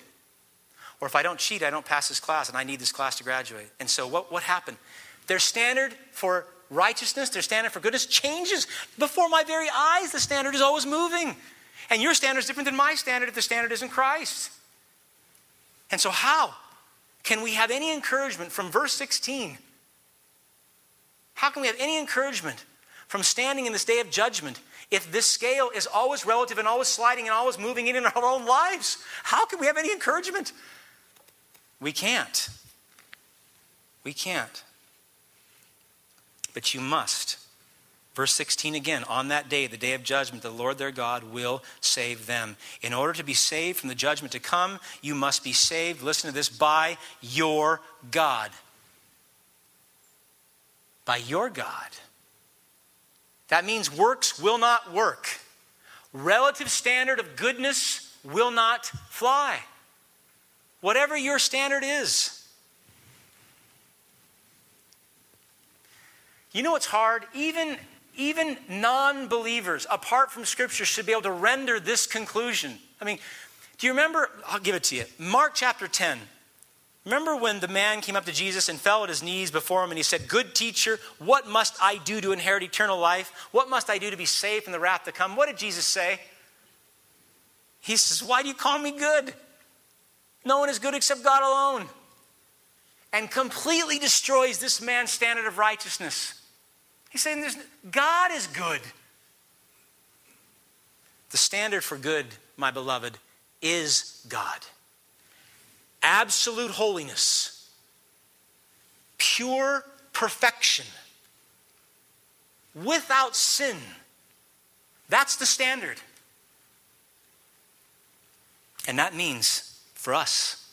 Or if I don't cheat, I don't pass this class, and I need this class to graduate. And so, what, what happened? Their standard for righteousness, their standard for goodness changes. Before my very eyes, the standard is always moving. And your standard is different than my standard if the standard isn't Christ. And so, how? can we have any encouragement from verse 16? How can we have any encouragement from standing in this day of judgment if this scale is always relative and always sliding and always moving in in our own lives? How can we have any encouragement? We can't. We can't. But you must. Verse 16 again, on that day, the day of judgment, the Lord their God will save them. In order to be saved from the judgment to come, you must be saved, listen to this, by your God. By your God. That means works will not work. Relative standard of goodness will not fly. Whatever your standard is. You know what's hard? Even even non believers, apart from Scripture, should be able to render this conclusion. I mean, do you remember? I'll give it to you. Mark chapter 10. Remember when the man came up to Jesus and fell at his knees before him and he said, Good teacher, what must I do to inherit eternal life? What must I do to be saved from the wrath to come? What did Jesus say? He says, Why do you call me good? No one is good except God alone. And completely destroys this man's standard of righteousness. He's saying there's, God is good. The standard for good, my beloved, is God. Absolute holiness, pure perfection, without sin. That's the standard. And that means for us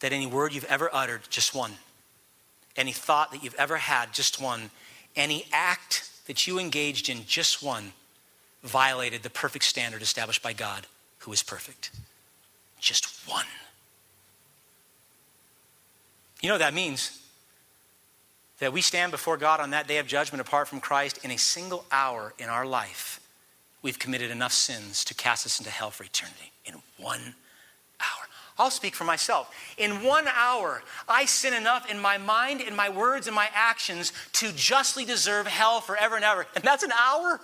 that any word you've ever uttered, just one, any thought that you've ever had, just one, any act that you engaged in, just one, violated the perfect standard established by God, who is perfect. Just one. You know what that means? That we stand before God on that day of judgment apart from Christ in a single hour in our life. we've committed enough sins to cast us into hell for eternity in one. I'll speak for myself. In one hour, I sin enough in my mind, in my words, in my actions to justly deserve hell forever and ever. And that's an hour?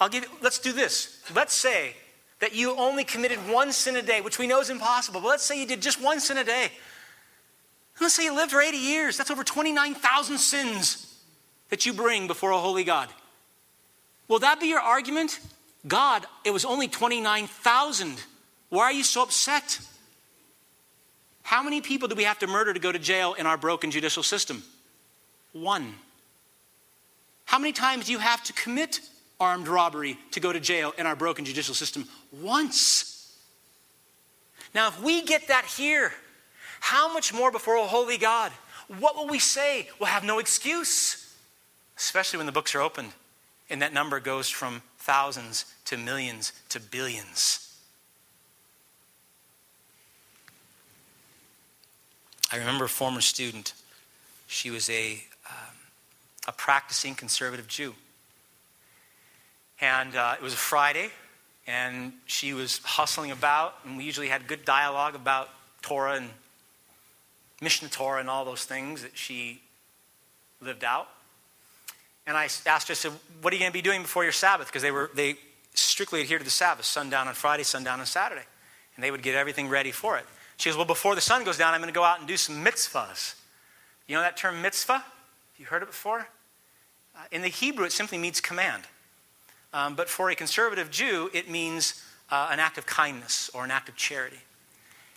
I'll give you, let's do this. Let's say that you only committed one sin a day, which we know is impossible, but let's say you did just one sin a day. Let's say you lived for 80 years. That's over 29,000 sins that you bring before a holy God. Will that be your argument? God, it was only 29,000. Why are you so upset? How many people do we have to murder to go to jail in our broken judicial system? One. How many times do you have to commit armed robbery to go to jail in our broken judicial system? Once. Now, if we get that here, how much more before a holy God? What will we say? We'll have no excuse, especially when the books are opened and that number goes from thousands to millions to billions. I remember a former student. She was a, um, a practicing conservative Jew. And uh, it was a Friday, and she was hustling about, and we usually had good dialogue about Torah and Mishnah Torah and all those things that she lived out. And I asked her, I said, What are you going to be doing before your Sabbath? Because they, were, they strictly adhere to the Sabbath, sundown on Friday, sundown on Saturday. And they would get everything ready for it. She goes, Well, before the sun goes down, I'm going to go out and do some mitzvahs. You know that term mitzvah? Have you heard it before? Uh, in the Hebrew, it simply means command. Um, but for a conservative Jew, it means uh, an act of kindness or an act of charity.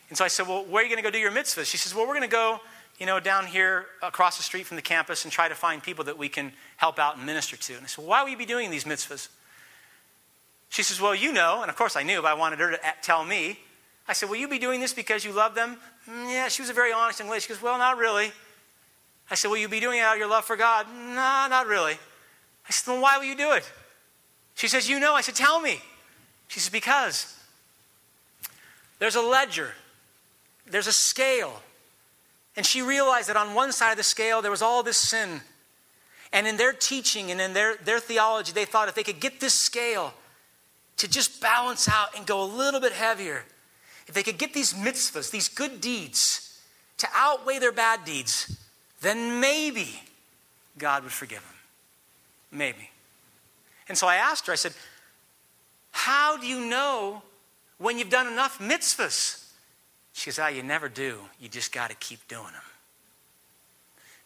And so I said, Well, where are you going to go do your mitzvahs? She says, Well, we're going to go you know, down here across the street from the campus and try to find people that we can help out and minister to. And I said, Why will you be doing these mitzvahs? She says, Well, you know. And of course I knew, but I wanted her to tell me. I said, Will you be doing this because you love them? Mm, yeah, she was a very honest young lady. She goes, Well, not really. I said, Will you be doing it out of your love for God? No, not really. I said, Well, why will you do it? She says, You know. I said, Tell me. She says, Because there's a ledger, there's a scale and she realized that on one side of the scale, there was all this sin. And in their teaching and in their, their theology, they thought if they could get this scale to just balance out and go a little bit heavier, if they could get these mitzvahs, these good deeds, to outweigh their bad deeds, then maybe God would forgive them. Maybe. And so I asked her, I said, How do you know when you've done enough mitzvahs? She goes, Ah, oh, you never do. You just got to keep doing them.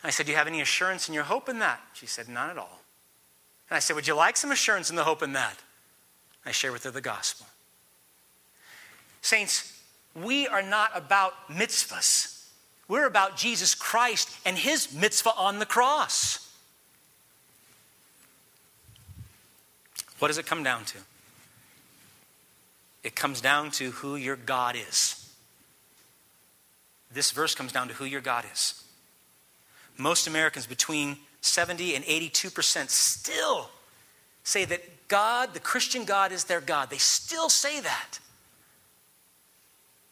I said, Do you have any assurance in your hope in that? She said, None at all. And I said, Would you like some assurance in the hope in that? I share with her the gospel. Saints, we are not about mitzvahs. We're about Jesus Christ and his mitzvah on the cross. What does it come down to? It comes down to who your God is this verse comes down to who your God is. Most Americans, between 70 and 82%, still say that God, the Christian God, is their God. They still say that.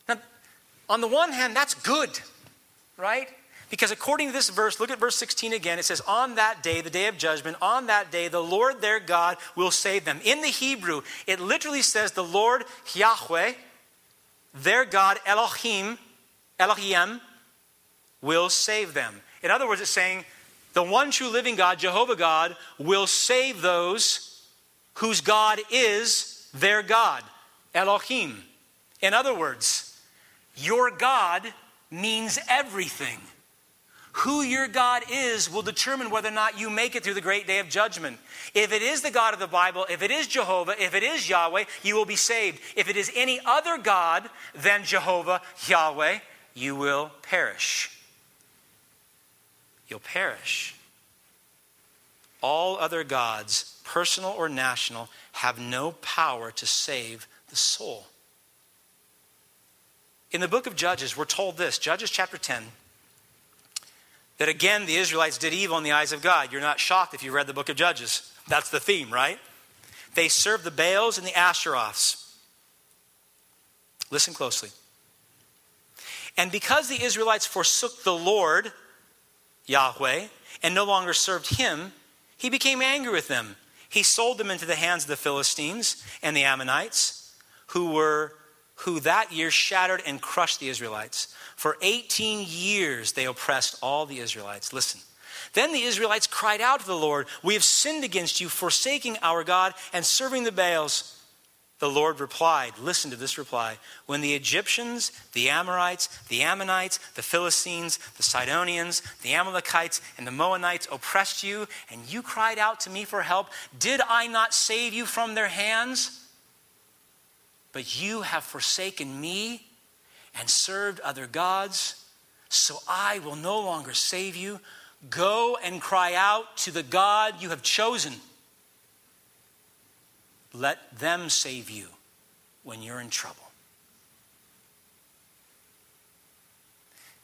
Now, on the one hand, that's good, right? Because according to this verse, look at verse 16 again. It says, On that day, the day of judgment, on that day, the Lord their God will save them. In the Hebrew, it literally says, The Lord Yahweh, their God, Elohim, Elohim, will save them. In other words, it's saying the one true living God, Jehovah God, will save those whose God is their God, Elohim. In other words, your God means everything. Who your God is will determine whether or not you make it through the great day of judgment. If it is the God of the Bible, if it is Jehovah, if it is Yahweh, you will be saved. If it is any other God than Jehovah, Yahweh, you will perish. You'll perish. All other gods, personal or national, have no power to save the soul. In the book of Judges, we're told this Judges chapter 10 that again the Israelites did evil in the eyes of God. You're not shocked if you read the book of Judges. That's the theme, right? They served the Baals and the Asheroths. Listen closely. And because the Israelites forsook the Lord, Yahweh, and no longer served him, he became angry with them. He sold them into the hands of the Philistines and the Ammonites, who were who that year shattered and crushed the Israelites. For 18 years they oppressed all the Israelites. Listen. Then the Israelites cried out to the Lord, We have sinned against you, forsaking our God and serving the Baals. The Lord replied, Listen to this reply. When the Egyptians, the Amorites, the Ammonites, the Philistines, the Sidonians, the Amalekites, and the Moabites oppressed you, and you cried out to me for help, did I not save you from their hands? But you have forsaken me and served other gods, so I will no longer save you. Go and cry out to the God you have chosen. Let them save you when you're in trouble.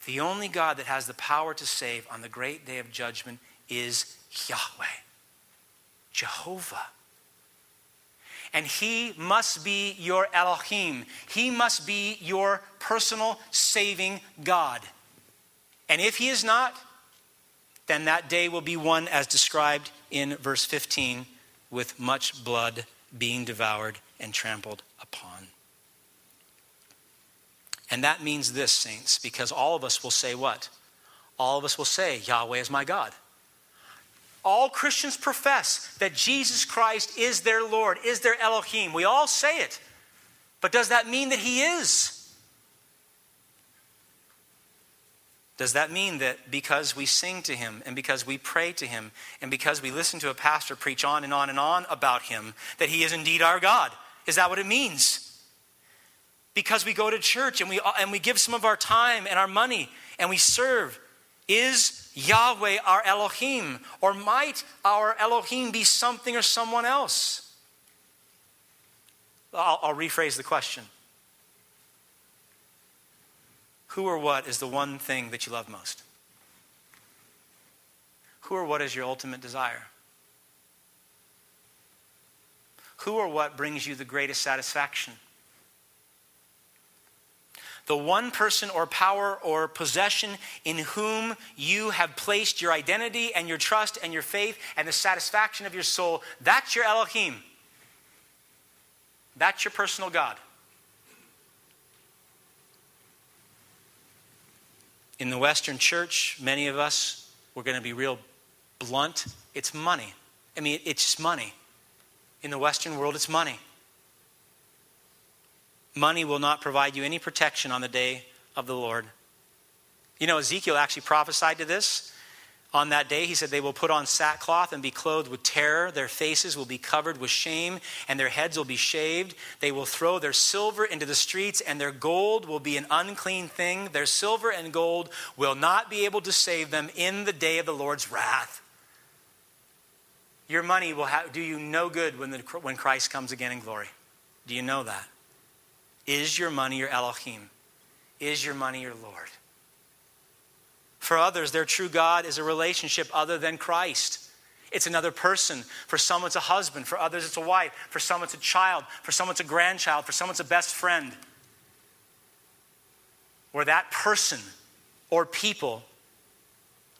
The only God that has the power to save on the great day of judgment is Yahweh, Jehovah. And he must be your Elohim. He must be your personal saving God. And if he is not, then that day will be one as described in verse 15 with much blood being devoured and trampled upon. And that means this, saints, because all of us will say what? All of us will say, Yahweh is my God. All Christians profess that Jesus Christ is their Lord, is their Elohim. We all say it. But does that mean that He is? Does that mean that because we sing to him and because we pray to him and because we listen to a pastor preach on and on and on about him, that he is indeed our God? Is that what it means? Because we go to church and we, and we give some of our time and our money and we serve, is Yahweh our Elohim? Or might our Elohim be something or someone else? I'll, I'll rephrase the question who or what is the one thing that you love most? Who or what is your ultimate desire? Who or what brings you the greatest satisfaction? The one person or power or possession in whom you have placed your identity and your trust and your faith and the satisfaction of your soul, that's your Elohim. That's your personal God. In the Western church, many of us, we're going to be real blunt. It's money. I mean, it's money. In the Western world, it's money. Money will not provide you any protection on the day of the Lord. You know, Ezekiel actually prophesied to this. On that day, he said, They will put on sackcloth and be clothed with terror. Their faces will be covered with shame, and their heads will be shaved. They will throw their silver into the streets, and their gold will be an unclean thing. Their silver and gold will not be able to save them in the day of the Lord's wrath. Your money will do you no good when, the, when Christ comes again in glory. Do you know that? Is your money your Elohim? Is your money your Lord? For others, their true God is a relationship other than Christ. It's another person. For some, it's a husband. For others, it's a wife. For some, it's a child. For some, it's a grandchild. For some, it's a best friend. Where that person or people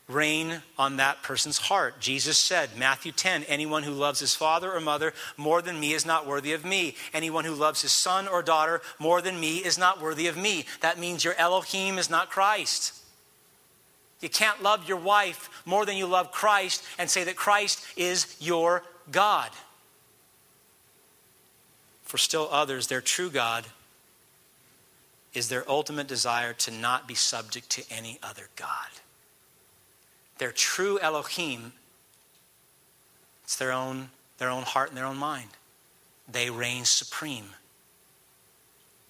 reign on that person's heart. Jesus said, Matthew 10, anyone who loves his father or mother more than me is not worthy of me. Anyone who loves his son or daughter more than me is not worthy of me. That means your Elohim is not Christ. You can't love your wife more than you love Christ and say that Christ is your God. For still others, their true God is their ultimate desire to not be subject to any other God. Their true Elohim, it's their own, their own heart and their own mind. They reign supreme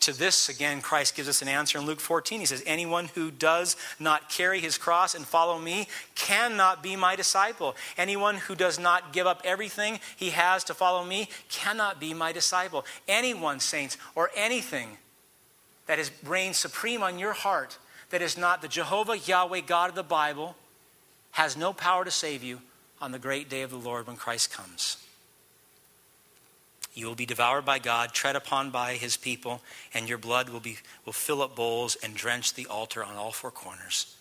to this, again, Christ gives us an answer in Luke 14. He says, Anyone who does not carry his cross and follow me cannot be my disciple. Anyone who does not give up everything he has to follow me cannot be my disciple. Anyone, saints, or anything that has reigned supreme on your heart that is not the Jehovah Yahweh God of the Bible has no power to save you on the great day of the Lord when Christ comes. You will be devoured by God, tread upon by his people, and your blood will, be, will fill up bowls and drench the altar on all four corners.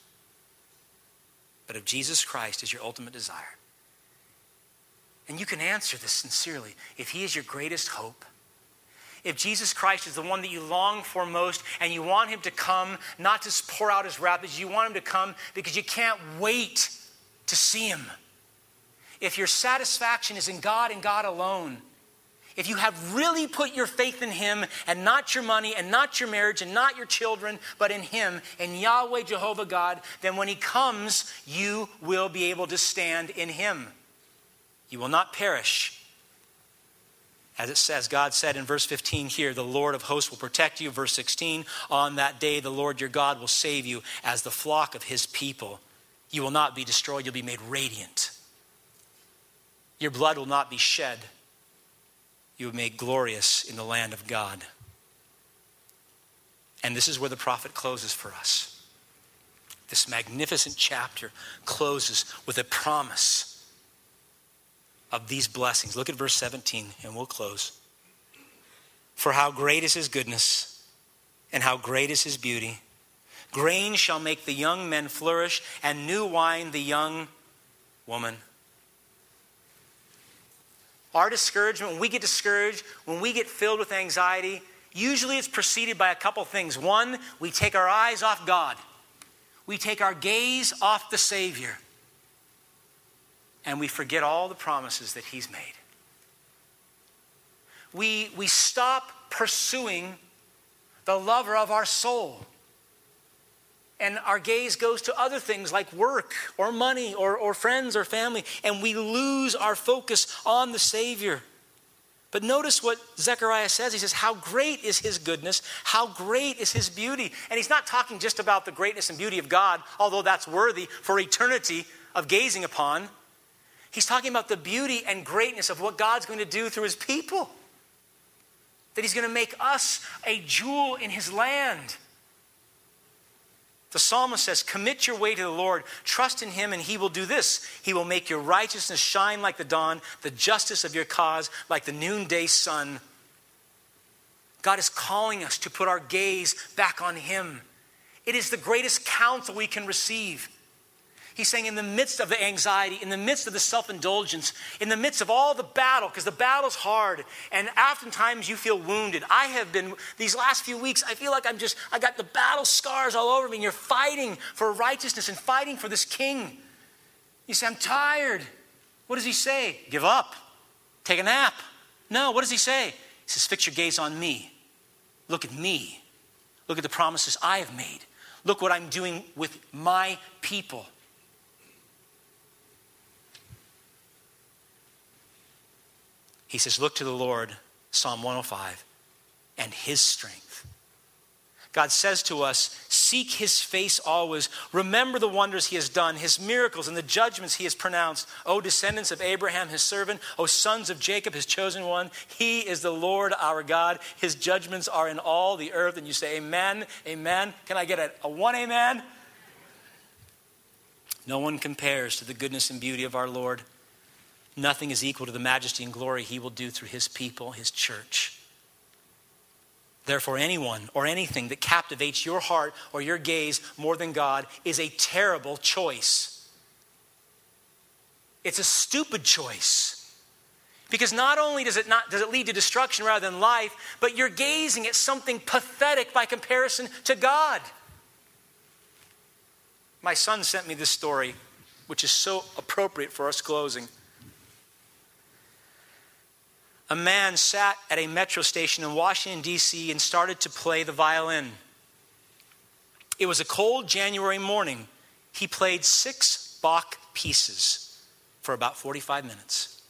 But if Jesus Christ is your ultimate desire, And you can answer this sincerely. If He is your greatest hope, if Jesus Christ is the one that you long for most and you want Him to come, not to pour out His wrath, but you want Him to come because you can't wait to see Him. If your satisfaction is in God and God alone, if you have really put your faith in Him and not your money and not your marriage and not your children, but in Him and Yahweh Jehovah God, then when He comes, you will be able to stand in Him. You will not perish. As it says, God said in verse 15 here, the Lord of hosts will protect you. Verse 16, on that day the Lord your God will save you as the flock of his people. You will not be destroyed, you'll be made radiant. Your blood will not be shed. You be made glorious in the land of God. And this is where the prophet closes for us. This magnificent chapter closes with a promise of these blessings. Look at verse 17, and we'll close. For how great is his goodness, and how great is his beauty. Grain shall make the young men flourish, and new wine the young woman. Our discouragement, when we get discouraged, when we get filled with anxiety, usually it's preceded by a couple things. One, we take our eyes off God, we take our gaze off the Savior, and we forget all the promises that He's made. We, we stop pursuing the lover of our soul and our gaze goes to other things like work or money or, or friends or family, and we lose our focus on the Savior. But notice what Zechariah says. He says, How great is his goodness, how great is his beauty. And he's not talking just about the greatness and beauty of God, although that's worthy for eternity of gazing upon. He's talking about the beauty and greatness of what God's going to do through his people. That he's going to make us a jewel in his land the psalmist says, Commit your way to the Lord, trust in him, and he will do this. He will make your righteousness shine like the dawn, the justice of your cause like the noonday sun. God is calling us to put our gaze back on him. It is the greatest counsel we can receive. He's saying, in the midst of the anxiety, in the midst of the self indulgence, in the midst of all the battle, because the battle's hard, and oftentimes you feel wounded. I have been, these last few weeks, I feel like I'm just, I got the battle scars all over me, and you're fighting for righteousness and fighting for this king. You say, I'm tired. What does he say? Give up. Take a nap. No, what does he say? He says, Fix your gaze on me. Look at me. Look at the promises I have made. Look what I'm doing with my people. He says, Look to the Lord, Psalm 105, and his strength. God says to us, Seek his face always. Remember the wonders he has done, his miracles, and the judgments he has pronounced. O descendants of Abraham, his servant, O sons of Jacob, his chosen one. He is the Lord our God. His judgments are in all the earth. And you say, Amen, Amen. Can I get a, a one amen? No one compares to the goodness and beauty of our Lord. Nothing is equal to the majesty and glory he will do through his people, his church. Therefore, anyone or anything that captivates your heart or your gaze more than God is a terrible choice. It's a stupid choice. Because not only does it, not, does it lead to destruction rather than life, but you're gazing at something pathetic by comparison to God. My son sent me this story, which is so appropriate for us closing a man sat at a metro station in Washington, D.C., and started to play the violin. It was a cold January morning. He played six Bach pieces for about 45 minutes.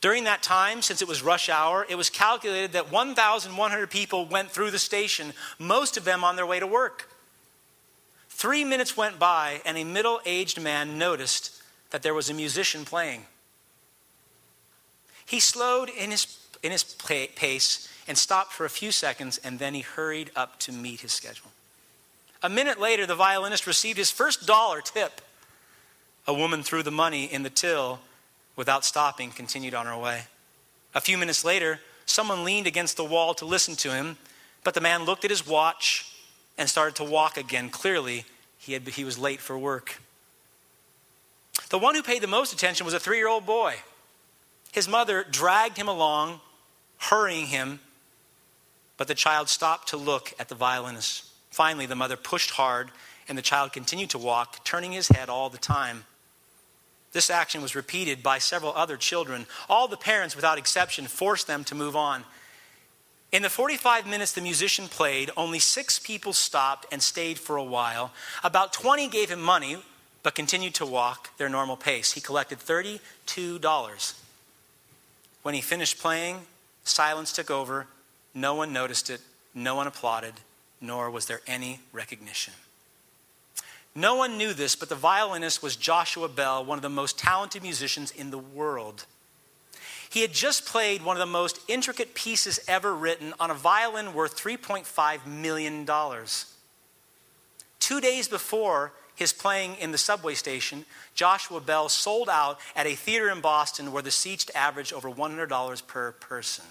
During that time, since it was rush hour, it was calculated that 1,100 people went through the station, most of them on their way to work. Three minutes went by, and a middle aged man noticed that there was a musician playing. He slowed in his, in his pace and stopped for a few seconds, and then he hurried up to meet his schedule. A minute later, the violinist received his first dollar tip. A woman threw the money in the till without stopping, continued on her way. A few minutes later, someone leaned against the wall to listen to him, but the man looked at his watch and started to walk again. Clearly, he, had, he was late for work. The one who paid the most attention was a three year old boy. His mother dragged him along, hurrying him, but the child stopped to look at the violinist. Finally, the mother pushed hard, and the child continued to walk, turning his head all the time. This action was repeated by several other children. All the parents, without exception, forced them to move on. In the 45 minutes the musician played, only six people stopped and stayed for a while. About 20 gave him money, but continued to walk their normal pace. He collected $32. When he finished playing, silence took over. No one noticed it, no one applauded, nor was there any recognition. No one knew this, but the violinist was Joshua Bell, one of the most talented musicians in the world. He had just played one of the most intricate pieces ever written on a violin worth $3.5 million. Two days before his playing in the subway station, Joshua Bell sold out at a theater in Boston where the seats averaged over $100 per person.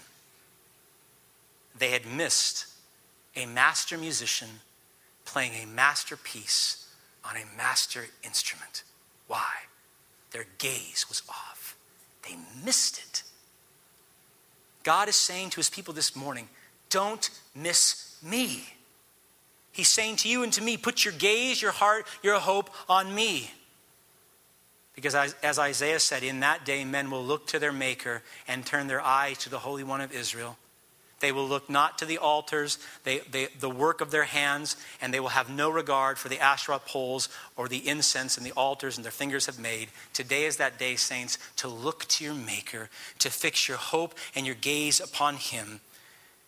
They had missed a master musician playing a masterpiece on a master instrument. Why? Their gaze was off. They missed it. God is saying to his people this morning, don't miss me. He's saying to you and to me, put your gaze, your heart, your hope on me. Because as Isaiah said, in that day men will look to their Maker and turn their eyes to the Holy One of Israel. They will look not to the altars, they, they, the work of their hands, and they will have no regard for the Asherah poles or the incense and the altars and their fingers have made. Today is that day, saints, to look to your Maker, to fix your hope and your gaze upon Him.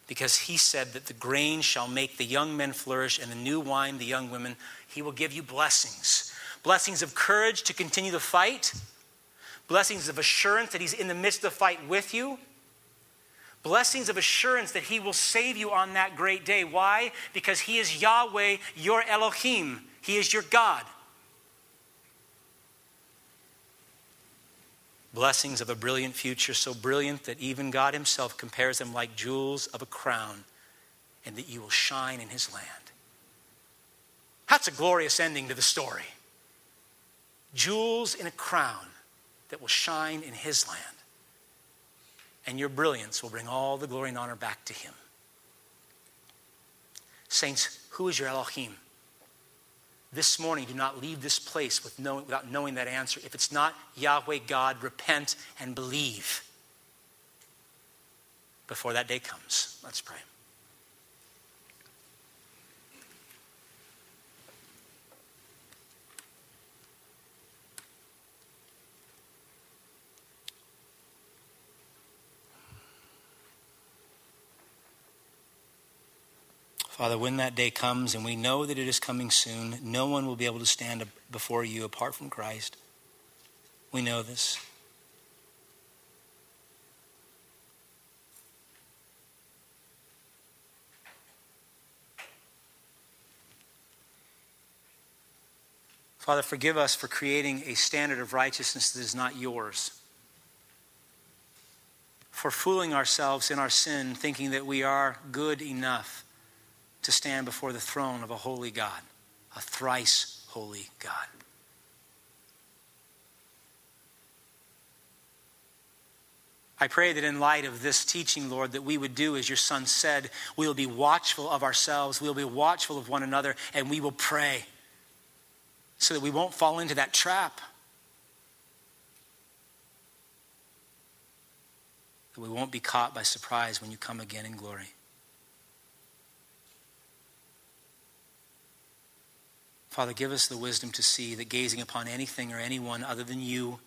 Because he said that the grain shall make the young men flourish and the new wine the young women. He will give you blessings blessings of courage to continue the fight, blessings of assurance that He's in the midst of the fight with you blessings of assurance that He will save you on that great day. Why? Because He is Yahweh, your Elohim, He is your God. Blessings of a brilliant future, so brilliant that even God Himself compares them like jewels of a crown, and that you will shine in His land. That's a glorious ending to the story. Jewels in a crown that will shine in His land and your brilliance will bring all the glory and honor back to Him. Saints, who is your Elohim? This morning, do not leave this place with knowing, without knowing that answer. If it's not Yahweh God, repent and believe before that day comes. Let's pray. Father, when that day comes, and we know that it is coming soon, no one will be able to stand before you apart from Christ. We know this. Father, forgive us for creating a standard of righteousness that is not yours. For fooling ourselves in our sin, thinking that we are good enough to stand before the throne of a holy God, a thrice holy God. I pray that in light of this teaching, Lord, that we would do as your Son said. We will be watchful of ourselves, we will be watchful of one another, and we will pray so that we won't fall into that trap. That we won't be caught by surprise when you come again in glory. Father, give us the wisdom to see that gazing upon anything or anyone other than you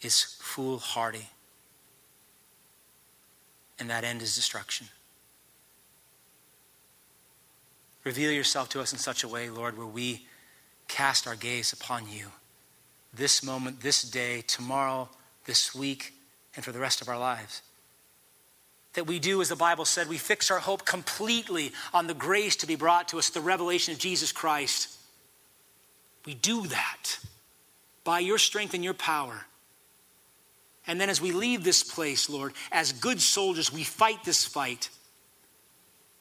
is foolhardy. And that end is destruction. Reveal yourself to us in such a way, Lord, where we cast our gaze upon you this moment, this day, tomorrow, this week, and for the rest of our lives that we do, as the Bible said, we fix our hope completely on the grace to be brought to us, the revelation of Jesus Christ. We do that by your strength and your power. And then as we leave this place, Lord, as good soldiers, we fight this fight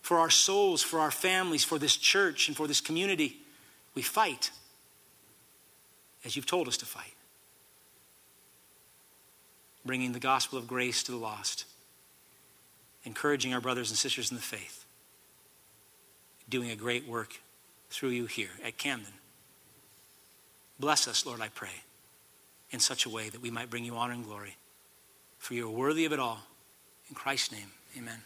for our souls, for our families, for this church, and for this community. We fight as you've told us to fight. bringing the gospel of grace to the lost, encouraging our brothers and sisters in the faith, doing a great work through you here at Camden. Bless us, Lord, I pray, in such a way that we might bring you honor and glory. For you are worthy of it all. In Christ's name, amen.